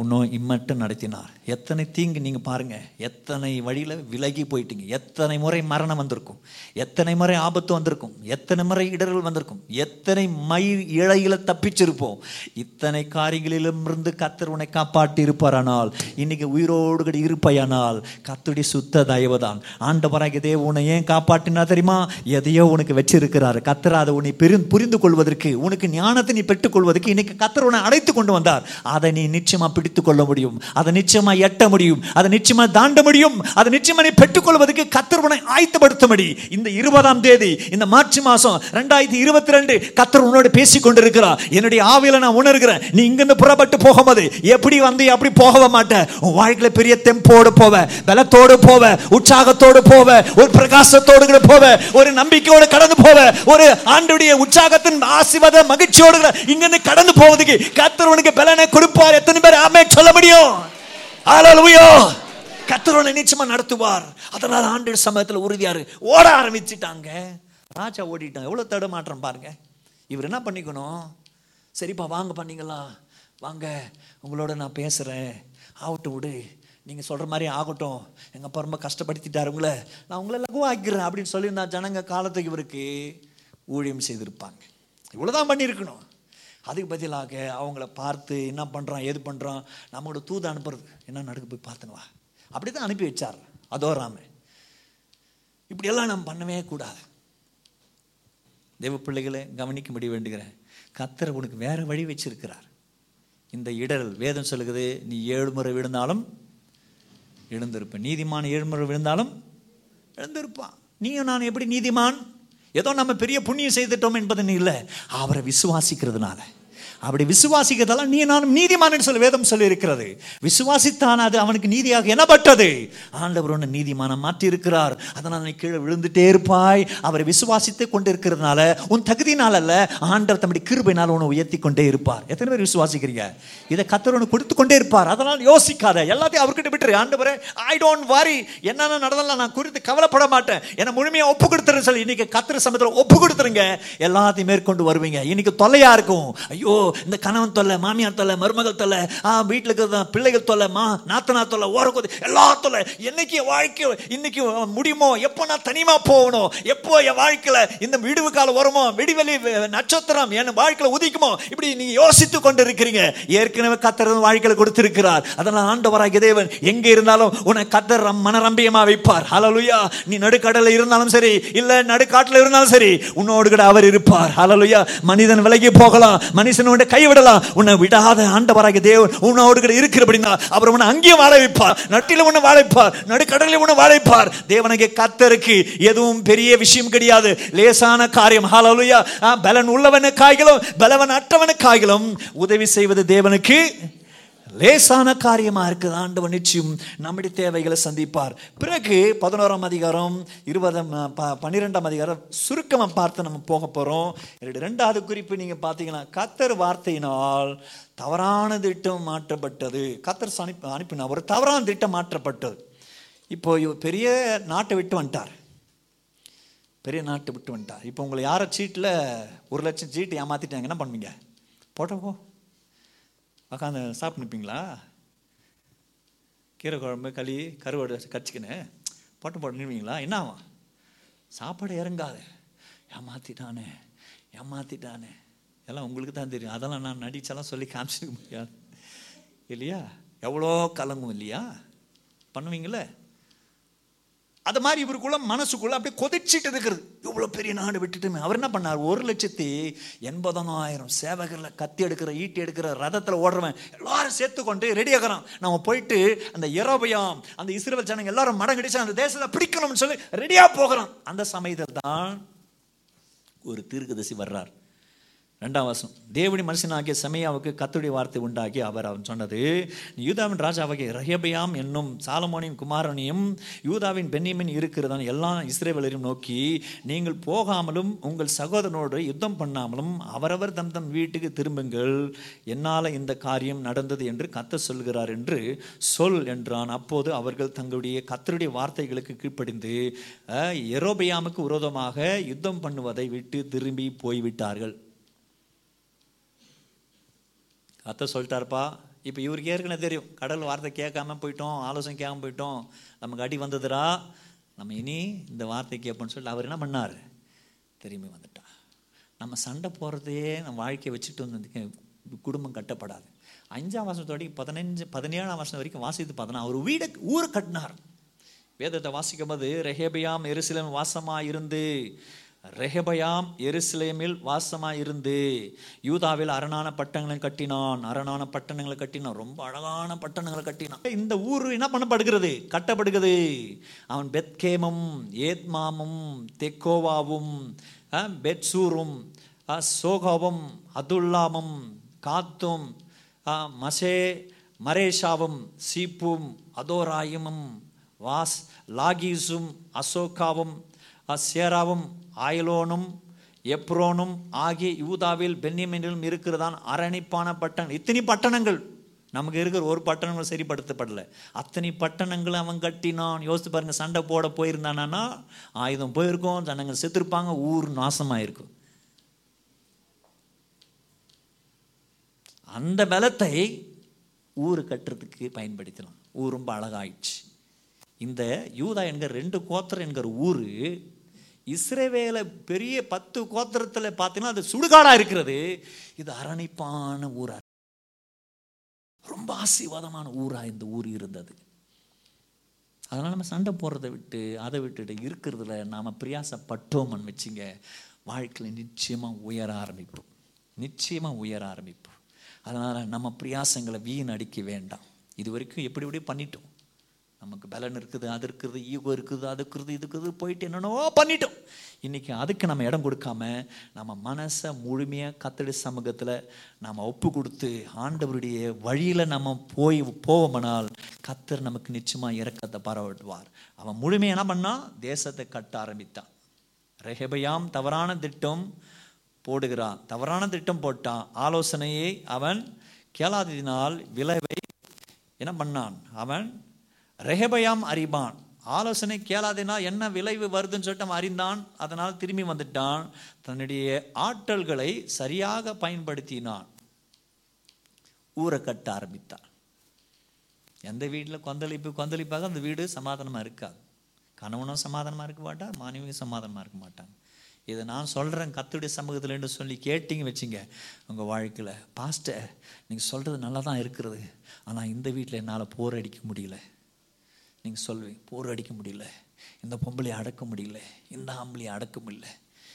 உன்னும் இம்மட்டும் நடத்தினார். எத்தனை தீங்கு நீங்கள் பாருங்கள் எத்தனை வழியில் விலகி போயிட்டீங்க. எத்தனை முறை மரணம் வந்திருக்கும். எத்தனை முறை ஆபத்து வந்திருக்கும். எத்தனை முறை இடர்கள் வந்திருக்கும். எத்தனை மயிர் இழையில் தப்பிச்சிருப்போம். இத்தனை காரியங்களிலும் இருந்து கத்தர் உன்னை காப்பாற்றி இருப்பாரானால் இன்றைக்கி உயிரோடு கூட இருப்பையானால் கத்துடைய சுத்த தயவுதான் ஆண்டவராக இதே உன்னை ஏன் காப்பாற்றினா தெரியுமா? எதையோ உனக்கு வச்சிருக்கிறாரு. கத்தர் அதை உன்னை பெரு புரிந்து கொள்வதற்கு உனக்கு ஞானத்தை நீ பெற்றுக்கொள்வதற்கு இன்னைக்கு கத்தர் உன்னை அழைத்து கொண்டு வந்தார். அதை நீ நிச்சயமா பிடித்து கொள்ள முடியும். அதை நிச்சயமா எட்ட முடியும். அதை நிச்சயமா தாண்ட முடியும். அதை நிச்சயமா நீ பெற்றுக்கொள்வதற்கு கத்தர்வனை உன்னை ஆயத்தப்படுத்தும்படி. இந்த இருபதாம் தேதி இந்த மார்ச் மாசம் ரெண்டாயிரத்தி இருபத்தி ரெண்டு கத்தர் உன்னோட பேசி கொண்டிருக்கிறார் என்னுடைய ஆவியில நான் உணர்கிறேன். நீ இங்கிருந்து புறப்பட்டு போகும்போது எப்படி வந்து அப்படி போகவே மாட்டேன் உன் வாழ்க்கையில பெரிய தெம்போடு போவ பலத்தோடு போவ உற்சாகத்தோடு போவ ஒரு பிரகாசத்தோடு கூட போவ ஒரு நம்பிக்கையோடு கடந்து போவ ஒரு ஆண்டுடைய உற்சாகத்தின் ஆசிர்வாத மகிழ்ச்சியோடு இங்கிருந்து கடந்து போவதுக்கு கத்தர் உனக்கு பலனை கொடுப்பார். எத்தனை பேர் ஆமே சொல்ல முடியும்? ஹalleluya. கத்தரோட நிச்சயமா நடத்துவார். அதனால ஆண்டு சமயத்தில் உறுதியாரு. ஓட ஆரம்பிச்சிட்டாங்க. ராஜா ஓடிட்டாங்க எவ்வளோ தடுமாற்றம் பாருங்க. இவர் என்ன பண்ணிக்கணும்? சரிப்பா வாங்க பண்ணீங்களா? வாங்க உங்களோட நான் பேசுகிறேன் ஆகட்டும் விடு. நீங்கள் சொல்கிற மாதிரி ஆகட்டும். எங்கள் அப்பா ரொம்ப கஷ்டப்படுத்திட்டார் உங்களை. நான் உங்களை லகுவாக்கிறேன் அப்படின்னு சொல்லியிருந்தா ஜனங்க காலத்துக்கு இவருக்கு ஊழியம் செய்திருப்பாங்க. இவ்வளோதான் பண்ணியிருக்கணும். அதுக்கு பதிலாக அவங்கள பார்த்து என்ன பண்ணுறான் ஏது பண்ணுறான் நம்மளோட தூது அனுப்புறது. என்ன நடக்க போய் பார்த்துன்னு அப்படி தான் அனுப்பி வச்சார் அதோ ராம இப்படியெல்லாம் நம்ம பண்ணவே கூடாது. தெய்வ பிள்ளைகளை கவனிக்கும்படி வேண்டுகிறேன். கத்தர் உனக்கு வேறு வழி வச்சிருக்கிறார். இந்த இடரல் வேதம் சொல்லுகிறது நீ ஏழு முறை விழுந்தாலும் எழுந்திருப்பேன். நீதிமான் ஏழு முறை விழுந்தாலும் எழுந்திருப்பான். நீயும் நான் எப்படி நீதிமான்? ஏதோ நம்ம பெரிய புண்ணியம் செய்துட்டோம் என்பது இல்லை. அவரை விசுவாசிக்கிறதுனால. அப்படி விசுவாசிக்கிறதால நீ நானும் நீதிமான் சொல்லி வேதம் சொல்லி இருக்கிறது விசுவாசித்தான் அது அவனுக்கு நீதியாக எனப்பட்டது. ஆண்டவர் ஒன்று நீதிமான மாற்றி இருக்கிறார் அதனால் நீ கீழே விழுந்துட்டே இருப்பாய். அவரை விசுவாசித்து கொண்டு இருக்கிறதுனால உன் தகுதினால் அல்ல ஆண்டவர் தம்முடைய கிருபையினால் உன்னை உயர்த்தி கொண்டே இருப்பார். எத்தனை பேர் விசுவாசிக்கிறீங்க? இதை கத்தர் உனக்கு கொடுத்து கொண்டே இருப்பார் அதனால் யோசிக்காத. எல்லாத்தையும் அவர்கிட்ட விட்டுரு. ஆண்டவரே ஐ டோன்ட் வாரி என்னென்ன நடந்தாலும் நான் குறித்து கவலைப்பட மாட்டேன். என்னை முழுமையாக ஒப்பு கொடுத்துருன்னு சொல்லி இன்னைக்கு கத்திர சமயத்தில் ஒப்பு கொடுத்துருங்க. எல்லாத்தையும் மேற்கொண்டு வருவீங்க. இன்னைக்கு தொல்லையாக இருக்கும். ஐயோ இந்த கணவன் தொல்லை மாமியார் தொல்லை மருமகள் தொல்லை ஆ வீட்டில் இருக்கிற பிள்ளைகள் தொல்லை மா நாத்தனா தொல்லை ஓரக்கோதி எல்லா தொல்லை. என்னைக்கு என் வாழ்க்கை இன்னைக்கு முடியுமோ எப்போ நான் தனிமா போகணும் எப்போ என் வாழ்க்கையில இந்த விடுவு காலம் வருமோ விடிவெளி நட்சத்திரம் என் வாழ்க்கையில் உதிக்குமோ இப்படி நீங்கள் யோசித்து கொண்டு இருக்கிறீங்க ஏற்கனவே கத்தர் வாழ்க்கையில கொடுத்திருக்கிறார். அதனால் ஆண்டவராகிய தேவன் எங்க இருந்தாலும் உன்னை கத்தர் ரம்- வைப்பார். ஹலலுயா நீ நடுக்கடலில் இருந்தாலும் சரி இல்ல நடுக்காட்டுல இருந்தாலும் சரி உன்னோடு கூட அவர் இருப்பார். ஹலலுயா மனிதன் விலகி போகலாம் மனுஷனோட உன்னை கைவிடலாம் உன்னை விடாத ஆண்டவராக தேவன் உன்னோடு கூட இருக்கிறபடினா அவர் உன்னை அங்கேயும் வாழ வைப்பார். நட்டில உன்னை வாழ வைப்பார். நடுக்கடலில் உன்னை வாழ வைப்பார். தேவனுக்கு கத்தருக்கு எதுவும் பெரிய விஷயம் கிடையாது. லேசான காரியம். ஹalleluya பலன் உள்ளவனுக்காகிலும் பலவன் அற்றவனுக்காகிலும் உதவி செய்வது தேவனுக்கு லேசான காரியமாக இருக்குது. ஆண்டவர் நிச்சயம் நம்முடைய தேவைகளை சந்திப்பார். பிறகு பதினோராம் அதிகாரம் இருபதாம் ப- பன்னிரெண்டாம் அதிகாரம் சுருக்கமாக பார்த்து நம்ம போக போகிறோம் என்னுடைய ரெண்டாவது குறிப்பு நீங்கள் பார்த்தீங்கன்னா கத்தர் வார்த்தையினால் தவறான திட்டம் மாற்றப்பட்டது. கத்தர் அனுப்பி அனுப்பினார். ஒரு தவறான திட்டம் மாற்றப்பட்டது. இப்போ பெரிய நாட்டை விட்டு வந்துட்டார். பெரிய நாட்டை விட்டு வந்துட்டார். இப்போ உங்களை யாரை சீட்டில் ஒரு லட்சம் சீட்டு ஏமாற்றிட்டாங்க என்ன பண்ணுவீங்க? போட்டோ உக்காந்து சாப்பிட்டு நிற்பீங்களா கீரை குழம்பு களி கருவாடு கச்சிக்கின்னு போட்டு போட்டு நிற்பீங்களா என்ன ஆகும்? சாப்பாடு இறங்காது. ஏமாத்திட்டானே ஏமாத்திட்டானே. எல்லாம் உங்களுக்கு தான் தெரியும். அதெல்லாம் நான் நடிச்செல்லாம் சொல்லி காமிச்சிக்க முடியாது. இல்லையா? எவ்வளோ கலங்கும் இல்லையா? பண்ணுவீங்களே அது மாதிரி இவருக்குள்ள மனசுக்குள்ள அப்படியே கொதிச்சிட்டு இருக்கிறது இவ்வளோ பெரிய நாடு விட்டுட்டுமே. அவர் என்ன பண்ணார்? ஒரு லட்சத்தி எண்பதனாயிரம் சேவகரில் கத்தி எடுக்கிற ஈட்டி எடுக்கிற ரதத்தில் ஓடுறவன் எல்லாரும் சேர்த்து கொண்டு ரெடி ஆகிறான் நம்ம போயிட்டு அந்த இரபயம் அந்த இஸ்ரேல் ஜனங்க எல்லாரும் மடங்கடிச்சு அந்த தேசத்தை பிடிக்கணும்னு சொல்லி ரெடியாக போகிறான். அந்த சமயத்தில் தான் ஒரு தீர்க்கதசி வர்றார். ரெண்டாம் வருஷம் தேவடி மனுஷனாகிய சமயாவுக்கு கத்துடைய வார்த்தை உண்டாகி அவர் அவன் சொன்னது யூதாவின் ராஜாவாகிய ரஹபியாம் என்னும் சாலமோனின் குமாரனையும் யூதாவின் பெண்ணியமின் இருக்கிறதான எல்லா இஸ்ரேவலரையும் நோக்கி நீங்கள் போகாமலும் உங்கள் சகோதரனோடு யுத்தம் பண்ணாமலும் அவரவர் தம் தம் வீட்டுக்கு திரும்புங்கள். என்னால் இந்த காரியம் நடந்தது என்று கத்த சொல்கிறார் என்று சொல் என்றான். அப்போது அவர்கள் தங்களுடைய கத்தருடைய வார்த்தைகளுக்கு கீழ்ப்படிந்து எரோபியாமுக்கு விரோதமாக யுத்தம் பண்ணுவதை விட்டு திரும்பி போய்விட்டார்கள். அத்தை சொல்லிட்டாருப்பா இப்போ இவருக்கு ஏற்கனவே தெரியும். கடல் வார்த்தை கேட்காம போயிட்டோம் ஆலோசனை கேட்காம போயிட்டோம். நமக்கு அடி வந்ததுடா. நம்ம இனி இந்த வார்த்தை கேட்போம்னு சொல்லிட்டு அவர் என்ன பண்ணார்? திரும்பி வந்துட்டா. நம்ம சண்டை போகிறதையே நம்ம வாழ்க்கையை வச்சுட்டு வந்து குடும்பம் கட்டப்படாது. அஞ்சாம் வருஷத்தோடி பதினஞ்சு பதினேழாம் வருஷம் வரைக்கும் வாசித்து பார்த்தனா அவர் வீடை ஊரை கட்டினார். வேதத்தை வாசிக்கும் போது ரெஹேபியாம் எருசலேம் வாசமாக இருந்து ரெஹபயாம் எருசலேமில் வாசமா இருந்து யூதாவில் அரணான பட்டணங்களை கட்டினான். அரணான பட்டணங்களை கட்டினான். ரொம்ப அழகான பட்டணங்களை கட்டினான். இந்த ஊர் என்ன பண்ணப்படுகிறது? கட்டப்படுகிறது. அவன் பெத்கேமும் ஏத்மாமும் தெக்கோவாவும் பெட்சூரும் அஹ், சோகாவும் அதுல்லாமும் காத்தும் மசே மரேஷாவும் சீப்பும் அதோராயமும் வாஸ் லாகீஸும் அசோகாவும் சேராவும் ஆயலோனும் எப்ரோனும் ஆகிய யூதாவில் பென்னியமினிலும் இருக்கிறதான் அரணிப்பான பட்டணம் இத்தனை பட்டணங்கள். நமக்கு இருக்கிற ஒரு பட்டணங்கள் சரிப்படுத்தப்படல. அத்தனை பட்டணங்களை அவன் கட்டினான். யோசித்து பாருங்க சண்டை போட போயிருந்தானா ஆயுதம் போயிருக்கோம் ஜனங்கள் செத்துருப்பாங்க ஊர் நாசமாயிருக்கும். அந்த பலத்தை ஊர் கட்டுறதுக்கு பயன்படுத்தலாம் ஊர் ரொம்ப அழகாயிடுச்சு. இந்த யூதா என்கிற ரெண்டு கோத்திரம் என்கிற ஊர் இஸ்ரேவேல பெரிய பத்து கோத்திரத்தில் பார்த்தீங்கன்னா அது சுடுகாடாக இருக்கிறது. இது அரணிப்பான ஊராக ரொம்ப ஆசீர்வாதமான ஊராக இந்த ஊர் இருந்தது. அதனால் நம்ம சண்டை போடுறதை விட்டு அதை விட்டுட்டு இருக்கிறதுல நாம் பிரியாசப்பட்டோம்னு வச்சுங்க வாழ்க்கையில் நிச்சயமாக உயர ஆரம்பிப்போம். நிச்சயமாக உயர ஆரம்பிப்போம். அதனால் நம்ம பிரியாசங்களை வீண் அடிக்க வேண்டாம். இது வரைக்கும் எப்படி எப்படி பண்ணிட்டோம். நமக்கு பலன் இருக்குது அது இருக்குது ஈகோ இருக்குது அது இருக்குது இது இருக்குது போயிட்டு என்னென்னவோ பண்ணிட்டோம். இன்றைக்கி அதுக்கு நம்ம இடம் கொடுக்காம நம்ம மனசை முழுமையாக கத்தடி சமூகத்தில் நம்ம ஒப்பு கொடுத்து ஆண்டவருடைய வழியில் நம்ம போய் போவோமானால் கத்தர் நமக்கு நிச்சயமாக இறக்கத்தை பரவிடுவார் அவன் முழுமையாக என்ன பண்ணான் தேசத்தை கட்ட ஆரம்பித்தான். ரெஹபயாம் தவறான திட்டம் போடுகிறான். தவறான திட்டம் போட்டான். ஆலோசனையை அவன் கேளாததினால் விளைவை என்ன பண்ணான்? அவன் ரெஹபயாம் அறிபான் ஆலோசனை கேளாதனா என்ன விளைவு வருதுன்னு சொல்லிட்டு அவன் அறிந்தான். அதனால் திரும்பி வந்துட்டான். தன்னுடைய ஆற்றல்களை சரியாக பயன்படுத்தினான். ஊரை கட்ட ஆரம்பித்தான். எந்த வீட்டில் கொந்தளிப்பு கொந்தளிப்பாக அந்த வீடு சமாதானமாக இருக்காது. கணவனும் சமாதானமாக இருக்க மாட்டார் மாணவியும் சமாதானமாக இருக்க மாட்டாங்க. இதை நான் சொல்கிறேன் கத்துடைய சமூகத்தில்ன்னு சொல்லி கேட்டிங்க வச்சுங்க. உங்கள் வாழ்க்கையில் பாஸ்டர் நீங்கள் சொல்கிறது நல்லா தான் இருக்கிறது. ஆனால் இந்த வீட்டில் என்னால் போர் அடிக்க முடியல. நீங்கள் சொல்வீங்க போர் அடிக்க முடியல இந்த பொம்பளையை அடக்க முடியல இந்த ஆம்பளையை அடக்க முடியல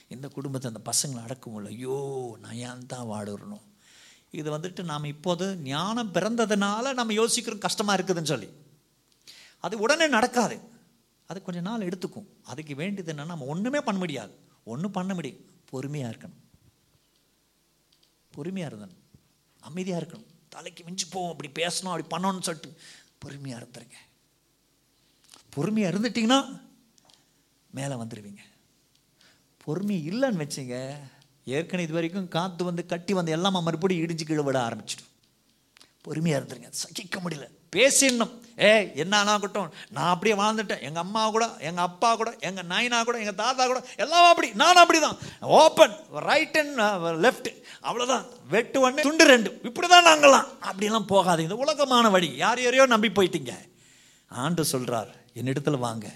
இந்த குடும்பத்தை அந்த பசங்களை அடக்க முடியல ஐயோ நான் ஏன் தான் வாடுறணும் இது வந்துட்டு நாம் இப்போது ஞானம் பிறந்ததுனால நம்ம யோசிக்கிறோம் கஷ்டமாக இருக்குதுன்னு சொல்லி. அது உடனே நடக்காது. அது கொஞ்ச நாள் எடுத்துக்கும். அதுக்கு வேண்டியது என்னன்னா நம்ம ஒன்றுமே பண்ண முடியாது. ஒன்றும் பண்ண முடியும். பொறுமையாக இருக்கணும். பொறுமையாக இருந்தணும். அமைதியாக இருக்கணும். தலைக்கு மிஞ்சி போவோம் அப்படி பேசணும் அப்படி பண்ணணும்னு சொல்லிட்டு பொறுமையாக இருந்துருங்க பொறுமையாக இருந்துட்டிங்கன்னா மேலே வந்துடுவீங்க பொறுமை இல்லைன்னு வச்சுங்க ஏற்கனவே இது வரைக்கும் காற்று வந்து கட்டி வந்து எல்லாமே மறுபடியும் இடிஞ்சு கீழே விட ஆரம்பிச்சிடும். பொறுமையாக இருந்துருங்க. சகிக்க முடியல. பேசிடணும். ஏ என்ன ஆகட்டும் நான் அப்படியே வாழ்ந்துட்டேன். எங்கள் அம்மா கூட எங்கள் அப்பா கூட எங்கள் நாயினா கூட எங்கள் தாத்தா கூட எல்லாம் அப்படி. நானும் அப்படி தான் open right and left uh, அவ்வளோதான் வெட்டு ஒன்று துண்டு ரெண்டு. இப்படி தான் நாங்களாம் அப்படிலாம் போகாதீங்க. இந்த உலகமான வழி. யார் யாரையோ நம்பி போயிட்டீங்க. ஆண்டு சொல்கிறார் என்னிடத்துல வாங்க.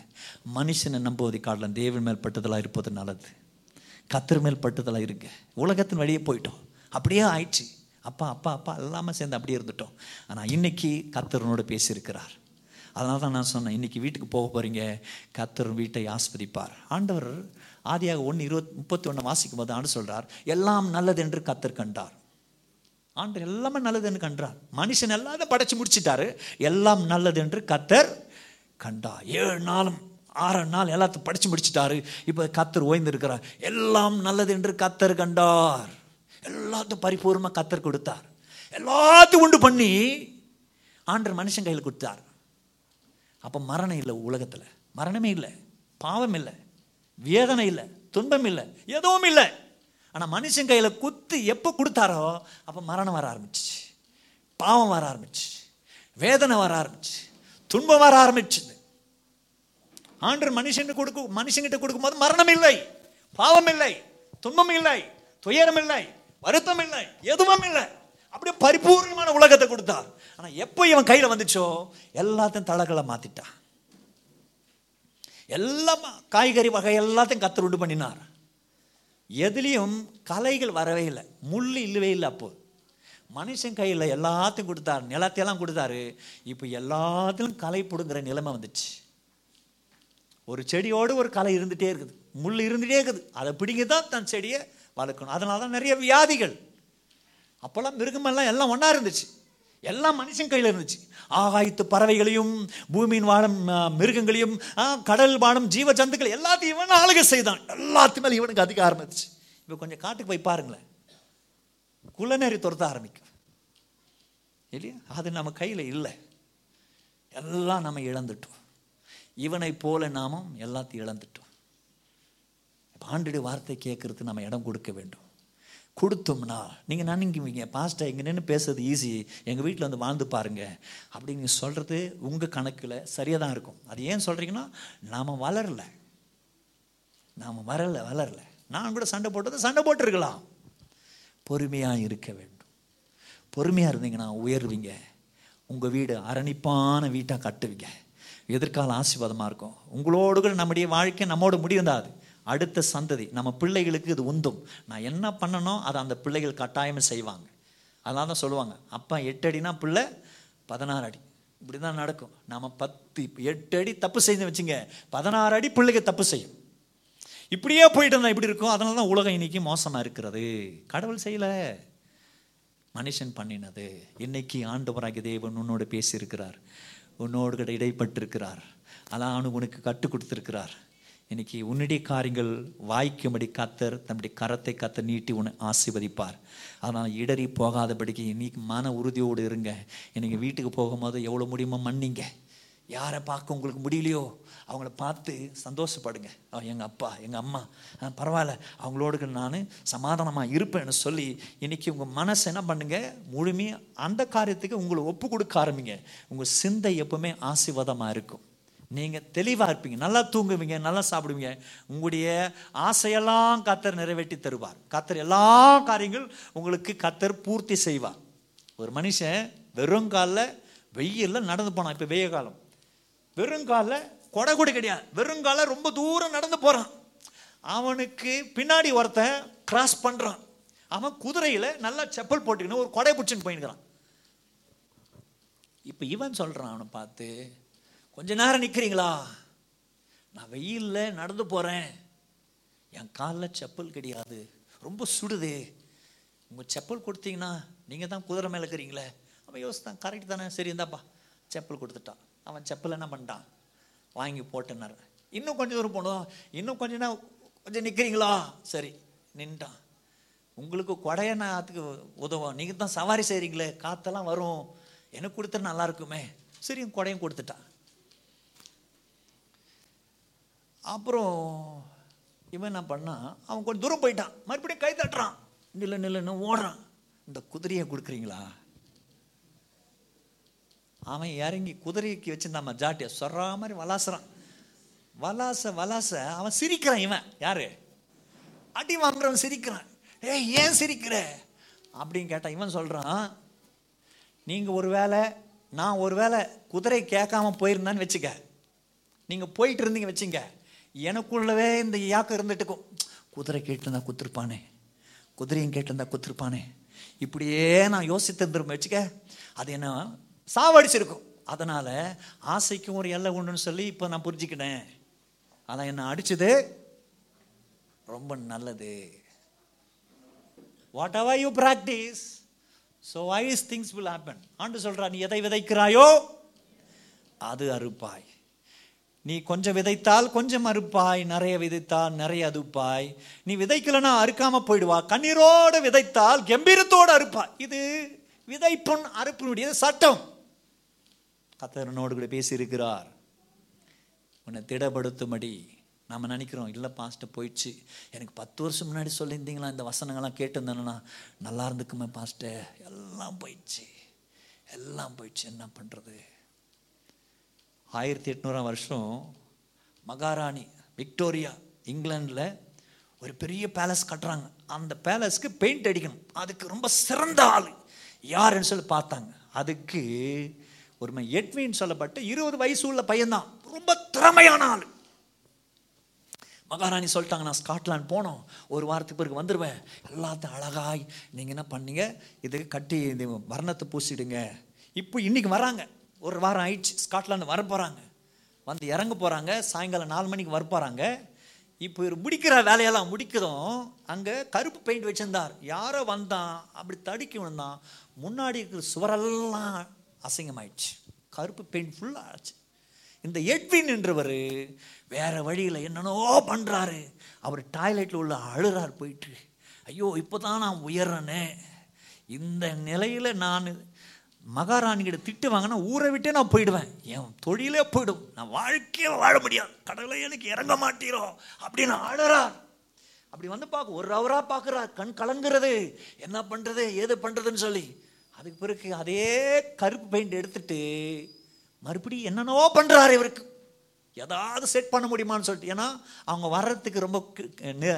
மனுஷனை நம்புவதை காட்டலாம் தேவன் மேல் பட்டதெல்லாம் இருப்பது நல்லது. கத்தர் மேல் பட்டதெல்லாம் இருங்க. உலகத்தின் வழியே போயிட்டோம். அப்படியே ஆயிடுச்சு. அப்பா அப்பா அப்பா எல்லாமே சேர்ந்து அப்படியே இருந்துட்டோம். ஆனால் இன்னைக்கு கத்தரனோடு பேசியிருக்கிறார். அதனால தான் நான் சொன்னேன் இன்னைக்கு வீட்டுக்கு போக போகிறீங்க கத்தர் வீட்டை ஆஸ்வதிப்பார். ஆண்டவர் ஆதியாக ஒன்று இருபத் முப்பத்தி ஒன்று வாசிக்கும் போது ஆண்டு சொல்கிறார் எல்லாம் நல்லது என்று கத்தர் கண்டார். ஆண்டு எல்லாமே நல்லது என்று கண்டார். மனுஷன் எல்லாத்தையும் படைச்சு முடிச்சிட்டாரு. எல்லாம் நல்லது என்று கத்தர் கண்டா. ஏழு நாளும் ஆறு நாள் எல்லாத்தையும் படித்து முடிச்சிட்டாரு. இப்போ கத்தர் ஓய்ந்திருக்கிறார். எல்லாம் நல்லது என்று கத்தர் கண்டார். எல்லாத்தையும் பரிபூர்ணமாக கத்தர் கொடுத்தார். எல்லாத்தையும் உண்டு பண்ணி ஆண்டர் மனுஷன் கையில் கொடுத்தார். அப்போ மரணம் இல்லை உலகத்தில். மரணமே இல்லை. பாவம் இல்லை. வேதனை இல்லை. துன்பம் இல்லை. எதுவும் இல்லை. ஆனால் மனுஷன் கையில் குத்து எப்போ கொடுத்தாரோ அப்போ மரணம் வர ஆரம்பிச்சு பாவம் வர ஆரம்பிச்சு வேதனை வர ஆரம்பிச்சு துன்பம் வர ஆரம்பிச்சுது. ஆண்டர் மனுஷன் கொடுக்க மனுஷங்கிட்ட கொடுக்கும்போது மரணம் இல்லை பாவம் இல்லை துன்பம் இல்லை துயரம் இல்லை வருத்தம் இல்லை எதுவும் இல்லை. அப்படியே பரிபூர்ணமான உலகத்தை கொடுத்தார். ஆனால் எப்போ இவன் கையில் வந்துச்சோ எல்லாத்தையும் தலகளை மாற்றிட்டான் எல்லாம் காய்கறி வகை எல்லாத்தையும் கத்தர் உண்டு பண்ணினார். எதுலேயும் கலைகள் வரவே இல்லை. முள் இல்லவே இல்லை அப்போது. மனுஷன் கையில் எல்லாத்தையும் கொடுத்தாரு. நிலத்தையெல்லாம் கொடுத்தாரு. இப்போ எல்லாத்திலும் களை பிடுங்குற நிலைமை வந்துச்சு. ஒரு செடியோடு ஒரு களை இருந்துகிட்டே இருக்குது. முள் இருந்துகிட்டே இருக்குது. அதை பிடிங்கி தான் தன் செடியை வளர்க்கணும். அதனால தான் நிறைய வியாதிகள். அப்போல்லாம் மிருகமெல்லாம் எல்லாம் ஒன்றா இருந்துச்சு. எல்லாம் மனுஷன் கையில் இருந்துச்சு. ஆகாயத்து பறவைகளையும் பூமியின் வாழும் மிருகங்களையும் ஆ, கடல் வாழும் ஜீவ ஜந்துக்கள் எல்லாத்தையும் இவன் ஆளுகை செய்தான். எல்லாத்து மேலே இவனுக்கு அதிகாரம் இருந்துச்சு. இப்போ கொஞ்சம் காட்டுக்கு போய் பாருங்களேன். குள்ளநெறி துரத்த ஆரம்பிக்கும். இல்லையா? அது நம்ம கையில் இல்லை. எல்லாம் நம்ம இழந்துட்டோம். இவனை போல நாமும் எல்லாத்தையும் இழந்துட்டோம். ஆண்டுடைய வார்த்தை கேட்குறதுக்கு நம்ம இடம் கொடுக்க வேண்டும். கொடுத்தோம்னா நீங்கள் நினைக்குவீங்க பாஸ்டர் இங்கே நின்று பேசுறது ஈஸி எங்கள் வீட்டில் வந்து வாழ்ந்து பாருங்கள் அப்படின்னு சொல்கிறது உங்கள் கணக்கில் சரியாக தான் இருக்கும். அது ஏன் சொல்கிறீங்கன்னா நாம் வளரல. நாம் வரல வளரல. நான் கூட சண்டை போட்டது சண்டை போட்டிருக்கலாம். பொறுமையாக இருக்க வேண்டும். பொறுமையாக இருந்தீங்கன்னா உயர்வீங்க. உங்கள் வீடு அரணிப்பான வீட்டாக கட்டுவீங்க. எதிர்கால ஆசீர்வாதமாக இருக்கும். உங்களோடு கூட நம்முடைய வாழ்க்கை நம்மோடு முடிந்தாது அடுத்த சந்ததி நம்ம பிள்ளைகளுக்கு இது உந்தும். நான் என்ன பண்ணனோ அதை அந்த பிள்ளைகள் கட்டாயம் செய்வாங்க. அதனால தான் சொல்லுவாங்க அப்பா எட்டு அடினா பிள்ளை பதினாறு அடி. இப்படி தான் நடக்கும். நம்ம பத்து எட்டு அடி தப்பு செய்து வச்சுங்க பதினாறு அடி பிள்ளைங்க தப்பு செய்யும். இப்படியே போயிட்டு இருந்தால் இப்படி இருக்கும். அதனால தான் உலகம் இன்னைக்கு மோசமாக இருக்கிறது. கடவுள் செய்யலை. மனுஷன் பண்ணினது. இன்னைக்கு ஆண்டவராகிய தேவன் உன்னோடு பேசியிருக்கிறார். உன்னோடு கூட இடைப்பட்டிருக்கிறார். அதான் உனக்கு கற்றுக் கொடுத்துருக்கிறார். இன்னைக்கு உன்னுடைய காரியங்கள் வாய்க்கும்படி கத்தர் தம்முடைய கரத்தை கத்தர் நீட்டி உன்னை ஆசீர்வதிப்பார். அதனால் இடறி போகாதபடிக்கு இன்னைக்கு மன உறுதியோடு இருங்க. இன்னைக்கு வீட்டுக்கு போகும்போது எவ்வளோ முடியுமோ மன்னிங்க. யாரை பார்க்க உங்களுக்கு முடியலையோ அவங்கள பார்த்து சந்தோஷப்படுங்க. எங்கள் அப்பா எங்கள் அம்மா பரவாயில்ல. அவங்களோடு நான் சமாதானமாக இருப்பேன்னு சொல்லி இன்றைக்கி உங்கள் மனசை என்ன பண்ணுங்கள் முழுமையாக அந்த காரியத்துக்கு உங்களை ஒப்பு கொடுக்க ஆரம்பிங்க. உங்கள் சிந்தை எப்பவுமே ஆசீர்வாதமாக இருக்கும். நீங்கள் தெளிவாக இருப்பீங்க. நல்லா தூங்குவீங்க நல்லா சாப்பிடுவீங்க. உங்களுடைய ஆசையெல்லாம் கத்தர் நிறைவேற்றி தருவார். கத்தர் எல்லா காரியங்கள் உங்களுக்கு கத்தர் பூர்த்தி செய்வார். ஒரு மனுஷன் வெறும் காலில் வெயிலில் நடந்து போனான். இப்போ வெய்ய காலம். வெறும் காலில் கொடை கூட கிடையாது. வெறும் ரொம்ப தூரம் நடந்து போகிறான் அவனுக்கு பின்னாடி ஒருத்தன் கிராஸ் பண்ணுறான் அவன் குதிரையில் நல்லா செப்பல் போட்டுக்கின்னு ஒரு கொடை பிடிச்சின்னு போயின்னுக்கிறான். இப்போ இவன் சொல்கிறான் அவனை பார்த்து கொஞ்ச நேரம் நிற்கிறீங்களா நான் வெயிலில் நடந்து போகிறேன் என் காலில் செப்பல் கிடையாது. ரொம்ப சுடுது. உங்கள் செப்பல் கொடுத்தீங்கன்னா நீங்கள் தான் குதிரை மேலே இருக்கிறீங்களே. அவன் யோசித்தான் கரெக்ட் தானே. சரி இருந்தாப்பா செப்பல் கொடுத்துட்டான். அவன் செப்பல் என்ன பண்ணிட்டான்? வாங்கி போட்டுனார் இன்னும் கொஞ்சம் தூரம் போனோம். இன்னும் கொஞ்ச நேரம் கொஞ்சம் நிற்கிறீங்களா சரி நின்ட்டான் உங்களுக்கு கொடையை நான் அதுக்கு உதவும். நீங்கள் தான் சவாரி செய்கிறீங்களே காற்றெல்லாம் வரும். எனக்கு கொடுத்தா நல்லா இருக்குமே. சரி கொடையும் கொடுத்துட்டான். அப்புறம் இவன் என்ன பண்ணான் அவன் கொஞ்சம் தூரம் போயிட்டான். மறுபடியும் கை தட்டுறான். நில்லு நில்லுன்னு ஓடுறான். இந்த குதிரையை கொடுக்குறீங்களா? அவன் இறங்கி குதிரைக்கு வச்சிருந்தாம ஜாட்டியை சொல்கிறா மாதிரி வலாசுறான். வலாச வலாச அவன் சிரிக்கிறான் இவன். யாரு? அடி வாங்குறவன் சிரிக்கிறான். ஏய் ஏன் சிரிக்கிற? அப்படின்னு கேட்டான் இவன் சொல்கிறான் நீங்கள் ஒரு வேலை நான் ஒரு வேலை குதிரை கேட்காம போயிருந்தான்னு வச்சுக்க. நீங்கள் போயிட்டு இருந்தீங்க வச்சுங்க. எனக்குள்ளவே இந்த யாக்கம் இருந்துட்டுக்கும். குதிரை கேட்டிருந்தா குத்துருப்பானே. குதிரையும் கேட்டிருந்தா குத்துருப்பானே. இப்படியே நான் யோசித்திருந்துருமே வச்சுக்க. அது என்ன சாவடிச்சிருக்கும். அதனால் ஆசைக்கும் ஒரு எல்லை உண்டுன்னு சொல்லி இப்போ நான் புரிஞ்சுக்கிட்டேன். அதான் என்ன அடிச்சது? ரொம்ப நல்லது. Whatever you practice so wise things will happen ஆண்டு சொல்கிறா நீ எதை விதைக்கிறாயோ அது அறுப்பாய். நீ கொஞ்சம் விதைத்தால் கொஞ்சம் அறுப்பாய் நிறைய விதைத்தால் நிறைய அறுப்பாய். நீ விதைக்கலன்னா அறுக்காம போயிடுவா. கண்ணீரோடு விதைத்தால் கம்பீரத்தோடு அறுப்பாய். இது விதைப்பொன் அறுப்பினுடைய சட்டம். கத்தரனோடு கூட பேசியிருக்கிறார். உன்னை திடப்படுத்தும்படி நம்ம நினைக்கிறோம் இல்லை பாஸ்ட்டை போயிடுச்சு. எனக்கு பத்து வருஷம் முன்னாடி சொல்லியிருந்தீங்களா இந்த வசனங்கள்லாம் கேட்டிருந்தேன்னா நல்லா இருந்துக்குமே பாஸ்ட்டை எல்லாம் போயிடுச்சு. எல்லாம் போயிடுச்சு. என்ன பண்ணுறது ஆயிரத்தி எட்நூறாம் வருஷம் மகாராணி விக்டோரியா இங்கிலாண்டில் ஒரு பெரிய பேலஸ் கட்டுறாங்க. அந்த பேலஸ்க்கு பெயிண்ட் அடிக்கணும். அதுக்கு ரொம்ப சிறந்த ஆள். யாருன்னு சொல்லி பார்த்தாங்க. அதுக்கு ஒருமை எட்வின்னு சொல்லப்பட்டு சொல்லப்பட்ட இருபது வயசு உள்ள பையன்தான். ரொம்ப திறமையான ஆள். மகாராணி சொல்லிட்டாங்க நான் ஸ்காட்லாண்ட் போனோம். ஒரு வாரத்துக்கு பிறகு வந்துடுவேன் எல்லாத்தையும் அழகாய் நீங்கள் என்ன பண்ணீங்க? இதுக்கு கட்டி இது வர்ணத்தை பூசிடுங்க. இப்போ இன்றைக்கி வராங்க. ஒரு வாரம் ஆயிடுச்சு ஸ்காட்லாண்டு வர போகிறாங்க வந்து இறங்க போகிறாங்க சாயங்காலம் நாலு மணிக்கு வர போகிறாங்க இப்போ இவர் முடிக்கிற வேலையெல்லாம் முடிக்கிறதும் அங்கே கருப்பு பெயிண்ட் வச்சிருந்தார். யாரோ வந்தான். அப்படி தடுக்கி விழுந்தான். முன்னாடி இருக்கிற சுவரெல்லாம் அசிங்கமாயிடுச்சு. கருப்பு பெயின் ஃபுல்லாக ஆச்சு. இந்த எட்வின் என்றவர் வேற வழியில் என்னென்னோ பண்ணுறாரு அவர் டாய்லெட்டில் உள்ள அழுறார் போயிட்டு. ஐயோ இப்போ தான் நான் உயர்றேனே. இந்த நிலையில் நான் மகாராணிகிட்ட திட்டு வாங்கினா ஊரை விட்டே நான் போயிடுவேன். என் தொழிலே போயிடும். நான் வாழ்க்கையே வாழ முடியாது. கடவுளை எனக்கு இறங்க மாட்டீரோ அப்படின்னு அழுறார். அப்படி வந்து பார்க்க ஒரு அவராக பார்க்குறார். கண் கலங்குறது. என்ன பண்ணுறது ஏது பண்ணுறதுன்னு சொல்லி அதுக்கு பிறகு அதே கருப்பு பெயிண்ட் எடுத்துட்டு மறுபடியும் என்னென்னவோ பண்ணுறாரு இவருக்கு. ஏதாவது செட் பண்ண முடியுமான்னு சொல்லிட்டு ஏன்னா அவங்க வர்றதுக்கு ரொம்ப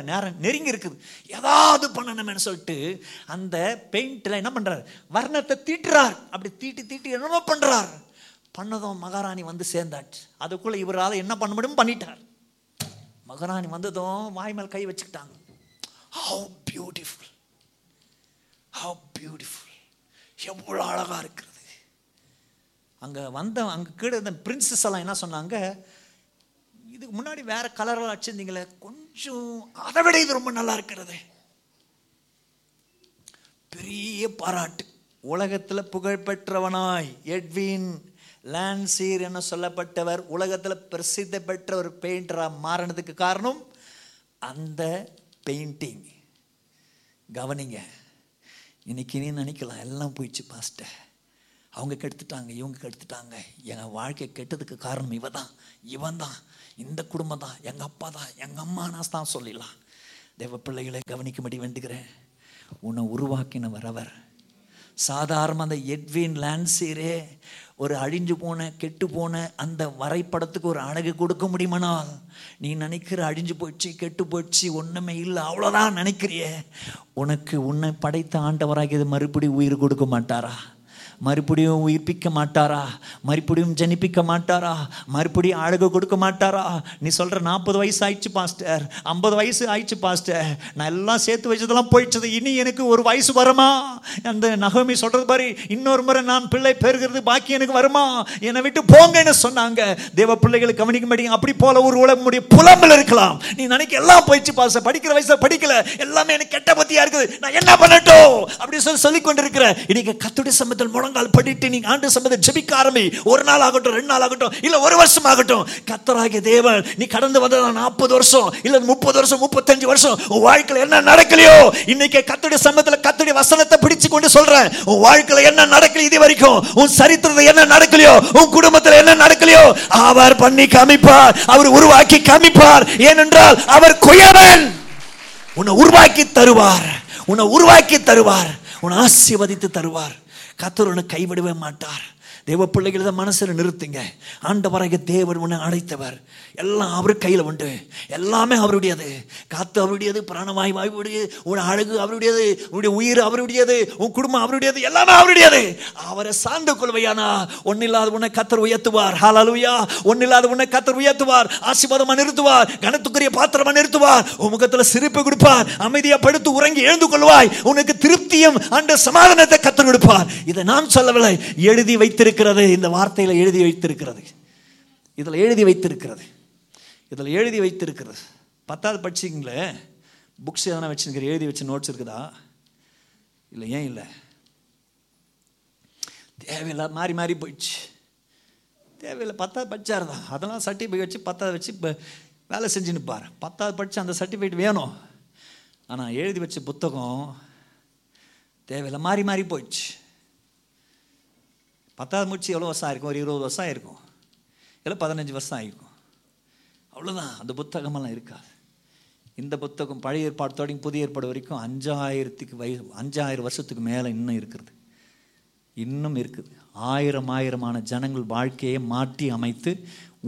நேரம் நெருங்கி இருக்குது. ஏதாவது பண்ணணும்னு சொல்லிட்டு அந்த பெயிண்டில் என்ன பண்ணுறாரு வர்ணத்தை தீட்டுறார். அப்படி தீட்டி தீட்டி என்னென்னோ பண்ணுறார் பண்ணதும் மகாராணி வந்து சேர்ந்தாச்சு. அதுக்குள்ளே இவரால் என்ன பண்ண முடியும்? பண்ணிட்டார். மகாராணி வந்ததும் வாய் மேல் கை வச்சுக்கிட்டாங்க. ஹவு பியூட்டிஃபுல் ஹவு பியூட்டிஃபுல் எவ்வளோ அழகாக இருக்கிறது. அங்கே வந்த அங்கே கீழே இருந்த பிரின்சஸ் எல்லாம் என்ன சொன்னாங்க? இதுக்கு முன்னாடி வேறு கலரெல்லாம் வச்சுருந்தீங்களே கொஞ்சம் அதை விட இது ரொம்ப நல்லா இருக்கிறது. பெரிய பாராட்டு. உலகத்தில் புகழ்பெற்றவனாய் எட்வின் லான்சீர் என சொல்லப்பட்டவர் உலகத்தில் பிரசித்தி பெற்ற ஒரு பெயிண்டராக மாறினதுக்கு காரணம் அந்த பெயிண்டிங் கவனிங்க இன்னைக்கு நீ நினைக்கலாம் எல்லாம் போயிடுச்சு பாஸ்டர் அவங்க கெடுத்துட்டாங்க இவங்க கெடுத்துட்டாங்க. எங்கள் வாழ்க்கை கெட்டதுக்கு காரணம் இவ தான் இவன் தான் இந்த குடும்பம் தான் எங்கள் அப்பா தான் எங்கள் அம்மா நான் தான் சொல்லிடலாம். தேவ பிள்ளைகளை கவனிக்கும்படி வேண்டுகிறேன். உன்னை உருவாக்கினவர் அவர். சாதாரண அந்த எட்வின் லான்சீரே ஒரு அழிஞ்சு போன கெட்டு போன அந்த வரைபடத்துக்கு ஒரு அழகு கொடுக்க முடியுமானால் நீ நினைக்கிற அழிஞ்சு போச்சு கெட்டு போயிடுச்சு ஒன்றுமே இல்லை அவ்வளோதான் நினைக்கிறியே. உனக்கு உன்னை படைத்த ஆண்டவராகியது மறுபடியும் உயிர் கொடுக்க மாட்டாரா? மறுபடியும் உயிர்ப்பிக்க மாட்டாரா? மறுபடியும் ஜனிப்பிக்க மாட்டாரா? மறுபடியும் அழகு கொடுக்க மாட்டாரா? நீ சொல்கிற நாற்பது வயசு ஆயிடுச்சு பாஸ்டர். ஐம்பது வயசு ஆயிடுச்சு பாஸ்டர். நான் எல்லாம் சேர்த்து வச்சதெல்லாம் போயிடுச்சது. இனி எனக்கு ஒரு வயசு வருமா? அந்த நகமி சொல்கிறது பாரு இன்னொரு முறை நான் பிள்ளை பெறுகிறது பாக்கி எனக்கு வருமா? என்னை விட்டு போங்கன்னு சொன்னாங்க. தேவ பிள்ளைகளை கவனிக்க மாட்டேங்க அப்படி போல ஒரு உலக முடிய இருக்கலாம். நீ நினைக்க எல்லாம் போயிடுச்சு பாஸ்டர். படிக்கிற வயசில் படிக்கல. எல்லாமே எனக்கு கெட்ட பத்தியா இருக்குது. நான் என்ன பண்ணட்டும்? அப்படின்னு சொல்லி சொல்லிக் கொண்டிருக்கிறேன் இன்னைக்கு கத்துடைய மூலம் முழங்கால் படிட்டு நீங்க ஆண்டு சம்பந்தம் ஜெபிக்க ஆரம்பி ஒரு நாள் ஆகட்டும் ரெண்டு நாள் ஆகட்டும் இல்ல ஒரு வருஷம் ஆகட்டும் கத்தராகிய தேவன் நீ கடந்து வந்த நாற்பது வருஷம் இல்ல முப்பது வருஷம் முப்பத்தஞ்சு வருஷம் உன் வாழ்க்கையில் என்ன நடக்கலையோ? இன்னைக்கு கத்துடைய சம்பந்தத்துல கத்துடைய வசனத்தை பிடிச்சு கொண்டு சொல்றேன். உன் வாழ்க்கையில் என்ன நடக்கல இது வரைக்கும்? உன் சரித்திரத்துல என்ன நடக்கலையோ? உன் குடும்பத்தில் என்ன நடக்கலையோ? அவர் பண்ணி காமிப்பார் அவர் உருவாக்கி காமிப்பார். ஏனென்றால் அவர் குயவன் உன்னை உருவாக்கி தருவார் உன்னை உருவாக்கி தருவார் உன்னை ஆசீர்வதித்து தருவார். கத்தர் உன்னை கைவிடவே மாட்டார். தேவ பிள்ளைகளை மனசில் நிறுத்துங்க. ஆண்டவராக தேவர் உன்னை அழைத்தவர். எல்லாம் அவர் கையில் உண்டு. எல்லாமே அவருடையது. காத்து அவருடையது பிராணவாயு அவருடையது உன் அழகு அவருடையது உன்னுடைய உயிர் அவருடையது உன் குடும்பம் அவருடையது எல்லாமே அவருடையது. அவரை சார்ந்து கொள்வையானா? ஒன்னில்லாத உன்னை கத்தர் உயர்த்துவார். ஹாலலுயா ஒன்னில்லாத உன்னை கத்தர் உயர்த்துவார். ஆசீர்வாதமாக நிறுத்துவார். கனத்துக்குரிய பாத்திரமா நிறுத்துவார். உன் முகத்துல சிரிப்பு கொடுப்பார். அமைதியாக படுத்து உறங்கி எழுந்து கொள்வாய். உனக்கு திருப்தியும் அந்த சமாதானத்தை கத்தர் கொடுப்பார். இதை நான் சொல்லவில்லை. எழுதி வைத்திருக்க இருக்கிறது இந்த வார்த்தையில் எழுதி வைத்திருக்கிறது. இதில் எழுதி வைத்திருக்கிறது. இதில் எழுதி வைத்திருக்கிறது. பத்தாவது படிச்சிங்களே புக்ஸ் எதனா வச்சுருக்கிற எழுதி வச்சு நோட்ஸ் இருக்குதா? இல்லை ஏன் இல்லை? தேவையில்லை மாறி மாறி போயிடுச்சு. தேவையில்லை பத்தாவது படிச்சார் தான். அதெல்லாம் சர்டிஃபிகேட் வச்சு பத்தாவது வச்சு இப்போ வேலை செஞ்சுன்னு பாரு பத்தாவது படித்து அந்த சர்டிஃபிகேட் வேணும். ஆனால் எழுதி வச்ச புத்தகம் தேவையில்லை மாறி மாறி போயிடுச்சு. பத்தாவது முடிச்சு எவ்வளோ வருஷம் ஆயிருக்கும்? ஒரு இருபது வருஷம் ஆயிருக்கும். இல்லை பதினஞ்சு வருஷம் ஆயிருக்கும். அவ்வளோதான் அந்த புத்தகமெல்லாம் இருக்காது. இந்த புத்தகம் பழைய ஏற்பாட்டோடையும் புதிய ஏற்பாடு வரைக்கும் அஞ்சாயிரத்துக்கு வயசு அஞ்சாயிரம் வருஷத்துக்கு மேலே இன்னும் இருக்கிறது இன்னும் இருக்குது. ஆயிரம் ஆயிரமான ஜனங்கள் வாழ்க்கையை மாற்றி அமைத்து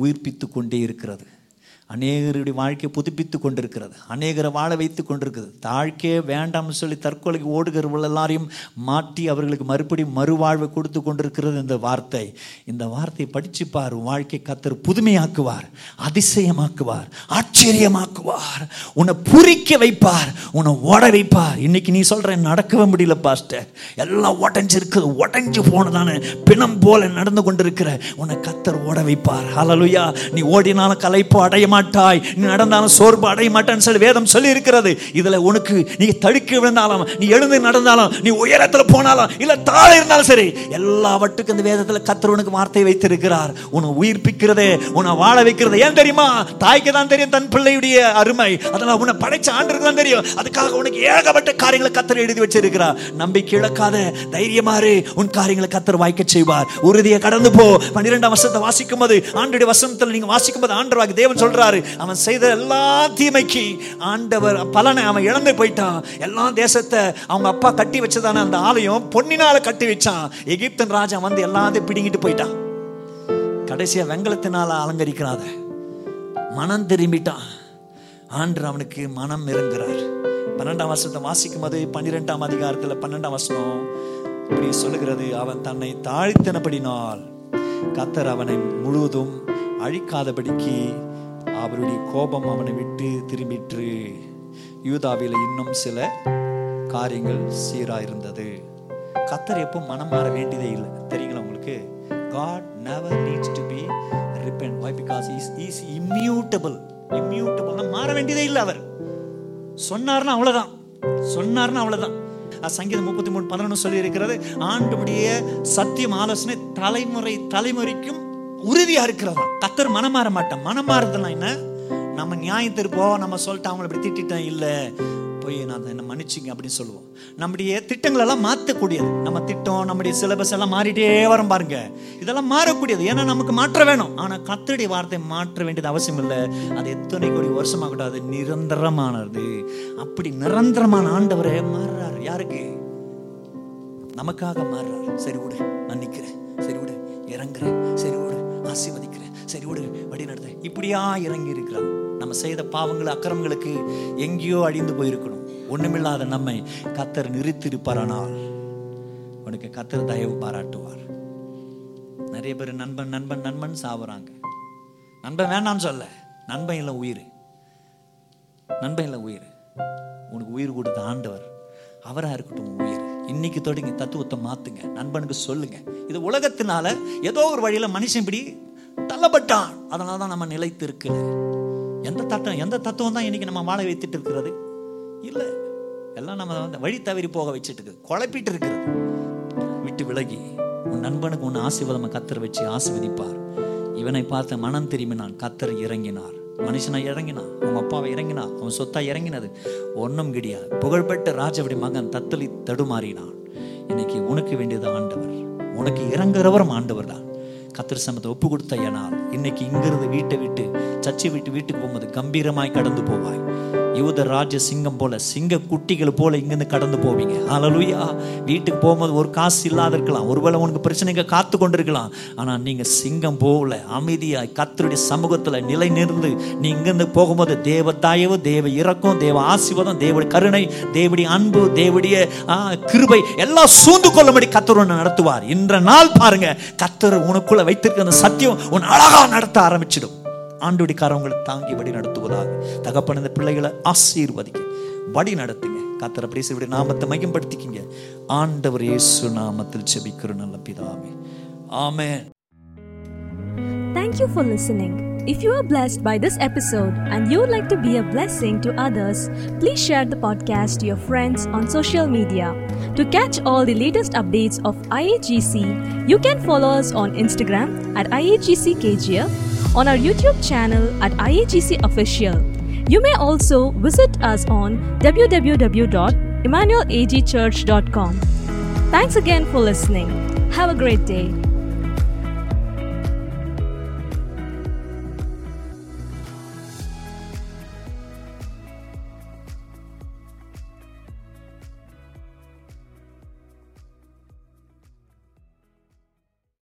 உயிர்ப்பித்து கொண்டே இருக்கிறது. அநேகருடைய வாழ்க்கையை புதுப்பித்து கொண்டிருக்கிறது. அநேகரை வாழ வைத்து கொண்டிருக்கிறது. தாழ்க்கையே வேண்டாம்னு சொல்லி தற்கொலைக்கு ஓடுகிறவர்கள் எல்லாரையும் மாற்றி அவர்களுக்கு மறுபடியும் மறுவாழ்வை கொடுத்து கொண்டிருக்கிறது இந்த வார்த்தை. இந்த வார்த்தையை படிச்சுப்பார். வாழ்க்கை கத்தர் புதுமையாக்குவார் அதிசயமாக்குவார் ஆச்சரியமாக்குவார். உன்னை புரிக்க வைப்பார் உன்னை ஓட வைப்பார். இன்னைக்கு நீ சொல்ற நடக்கவே முடியல பாஸ்டர். எல்லாம் உடஞ்சிருக்குது உடஞ்சு போனதான பிணம் போல நடந்து கொண்டிருக்கிற உன்னை கத்தர் ஓட வைப்பார். ஹalleluya. நீ ஓடினாலும் கலைப்பு அடைய மாட்டாய். நீ நடந்தாலும் சோர்வு அடைய மாட்டான்னு சொல்லி வேதம் சொல்லி இருக்கிறது இதுல உனக்கு நீ தடுக்க விழுந்தாலும் நீ எழுந்து நடந்தாலும் நீ உயரத்துல போனாலும் இல்ல தாழ இருந்தாலும் சரி எல்லாவற்றுக்கும் இந்த வேதத்துல கத்தர் உனக்கு வார்த்தை வைத்திருக்கிறார். உன்னை உயிர்ப்பிக்கிறதே உன்னை வாழ வைக்கிறது. ஏன் தெரியுமா? தாய்க்கு தான் தெரியும் தன் பிள்ளையுடைய அருமை. அதனால உன்னை படைச்ச ஆண்டுக்கு தான் தெரியும். அதுக்காக உனக்கு ஏகப்பட்ட காரியங்களை கத்தர் எழுதி வச்சிருக்கிறார். நம்பிக்கை இழக்காத தைரியமாறு உன் காரியங்களை கத்தர் வாய்க்க செய்வார். உறுதியை கடந்து போ. பன்னிரெண்டாம் வருஷத்தை வாசிக்கும் போது ஆண்டுடைய வசனத்தில் நீங்க வாசிக்கும் போது ஆண்டவராக தேவன் சொல்றார் அவன் செய்த எல்லா தீமைக்கு ஆண்டவர் பலனை அவன் இழந்து போயிட்டான். எல்லா தேசத்தை அவங்க அப்பா கட்டி வச்சதான அந்த ஆலயம் பொன்னினால கட்டி வச்சான். எகிப்தன் ராஜா வந்து எல்லாத்தையும் பிடிங்கிட்டு போயிட்டான். கடைசியா வெங்கலத்தினால அலங்கரிக்கிறாத. மனம் திரும்பிட்டான். ஆண்டு அவனுக்கு மனம் இறங்குறார் பன்னெண்டாம் வருஷத்தை வாசிக்கும் போது பன்னிரெண்டாம் அதிகாரத்துல பன்னெண்டாம் வருஷம் இப்படி சொல்லுகிறது. அவன் தன்னை தாழ்த்தினபடினால் கத்தர் அவனை முழுவதும் அழிக்காதபடிக்கு அவருடைய கோபம் அவனை விட்டு திரும்பிற்று. யூதாவில் இன்னும் சில காரியங்கள் சீரா இருந்தது கத்தர் எப்போ மனம் மாற வேண்டியதே இல்லை. தெரியுங்களா உங்களுக்கு? God never needs to be ripen why because is is immutable is மாற வேண்டியதே இல்லை அவர். சொன்னார்னா அவ்வளவுதான். சொன்னார்னா அவ்வளவுதான். சங்கீதம் முப்பத்தி மூணு பதினொன்று சொல்லி இருக்கிறது ஆண்டுடைய சத்தியம் ஆலோசனை தலைமுறை தலைமுறைக்கும் உறுதியா இருக்கிறதா கத்தர் மனம் மாற மாட்டான். மனம் மாறுதெல்லாம் என்ன? நம்ம நியாயம் திருப்போம் நம்ம சொல்லிட்டு அவங்கள இப்படி திட்டிட்டேன் இல்லை. போய் நான் என்ன மன்னிச்சிங்க அப்படின்னு சொல்லுவோம். நம்முடைய திட்டங்கள் எல்லாம் மாற்றக்கூடியது நம்ம திட்டம் நம்முடைய சிலபஸ் எல்லாம் மாறிட்டே வரும் பாருங்க. இதெல்லாம் மாறக்கூடியது. ஏன்னா நமக்கு மாற்ற வேணும். ஆனால் கத்தருடைய வார்த்தை மாற்ற வேண்டியது அவசியம் இல்லை. அது எத்தனை கோடி வருஷமாகட்டும் அது நிரந்தரமானது. அப்படி நிரந்தரமான ஆண்டவரே மாறுறாரு. யாருக்கு? நமக்காக மாறுறாரு. சரி விடு. மன்னிக்கிறேன். சரி விடு. இறங்குறேன். சரி விடு. ஆசீர்வதிக்கிறேன். சரி விடு வழி நடத்த. இப்படியா இறங்கி இருக்கிறார் நம்ம செய்த பாவங்கள் அக்கிரமங்களுக்கு எங்கேயோ அழிந்து போயிருக்கணும். ஒண்ணுமில்லாத நம்மை கத்தர் நிறுத்திருப்பாரானால் உனக்கு கத்தர் தயவு பாராட்டுவார். நிறைய பேர் நண்பன் நண்பன் நண்பன் சாவுறாங்க. நண்பன் வேணாம்னு சொல்ல. நண்பன் இல்லை உயிர். நண்பன் இல்லை உயிர். உனக்கு உயிர் கொடுத்த ஆண்டவர். அவராக இருக்கட்டும் உயிர். இன்னைக்கு தொடங்கி தத்துவத்தை மாத்துங்க நண்பனுக்கு சொல்லுங்க. இது உலகத்தினால ஏதோ ஒரு வழியில மனுஷன் இப்படி தள்ளப்பட்டான். அதனால தான் நம்ம நிலைத்து இருக்கல எந்த தட்டம் எந்த தத்துவம் தான் இன்னைக்கு நம்ம வாழ வைத்துட்டு இருக்கிறது? இல்லை. எல்லாம் நம்ம வந்து வழி தவறி போக வச்சுட்டு இருக்கு குழப்பிட்டு இருக்கிறது விட்டு விலகி உன் நண்பனுக்கு உன் ஆசீர்வாதம் கத்தர் வச்சு ஆசிர்வதிப்பார். இவனை பார்த்து மனம் திரும்பினான் கத்தர் இறங்கினார். மனுஷனை இறங்கினான் உங்க அப்பாவை இறங்கினா அவன் சொத்தா இறங்கினது ஒன்றும் கிடையாது. புகழ்பெற்ற ராஜபடி மகன் தத்தளி தடுமாறினான். இன்னைக்கு உனக்கு வேண்டியது ஆண்டவர். உனக்கு இறங்குறவரும் ஆண்டவர் தான். கத்திர சமத்தை ஒப்பு கொடுத்த ஏனால் இன்னைக்கு இங்கிருந்து வீட்டை விட்டு சர்ச்சை விட்டு வீட்டுக்கு போகும்போது கம்பீரமாய் கடந்து போவாய். யூத ராஜ சிங்கம் போல சிங்க குட்டிகள் போல இங்கிருந்து கடந்து போவீங்க. அலலுயா வீட்டுக்கு போகும்போது ஒரு காசு இல்லாத இருக்கலாம். ஒருவேளை உனக்கு பிரச்சனைங்க காத்து கொண்டிருக்கலாம். ஆனா நீங்க சிங்கம் போல அமைதியாய் கத்தருடைய சமூகத்துல நிலை நிறுந்து நீ இங்கிருந்து போகும்போது தேவ தயவு தேவ இறக்கம் தேவ ஆசிர்வாதம் தேவ கருணை தேவடைய அன்பு தேவடைய ஆ, கிருபை எல்லாம் சூழ்ந்து கொள்ளும்படி கத்தர் உன்னை நடத்துவார். இன்ற நாள் பாருங்க கத்தர் உனக்குள்ள வைத்திருக்க அந்த சத்தியம் உன் அழகா நடத்த ஆரம்பிச்சிடும். ஆண்டுடைய காரவங்களை தாங்கி வழி நடத்துவதாக. தகப்பன இந்த பிள்ளைகளை ஆசீர்வதிக்க. வழி நடத்துங்க. கத்தர் பிரேசுடைய நாமத்தை மையப்படுத்திக்கிங்க ஆண்டவர் இயேசு நாமத்தில் செபிக்கிற நல்ல பிதாவே. ஆமே Thank you for listening. If you are blessed by this episode and you would like to be a blessing to others, please share the podcast to your friends on social media. To catch all the latest updates of IAGC, you can follow us on Instagram at IAGCKGF, on our YouTube channel at IAGC Official. You may also visit us on www.emmanuelagchurch.com. Thanks again for listening. Have a great day.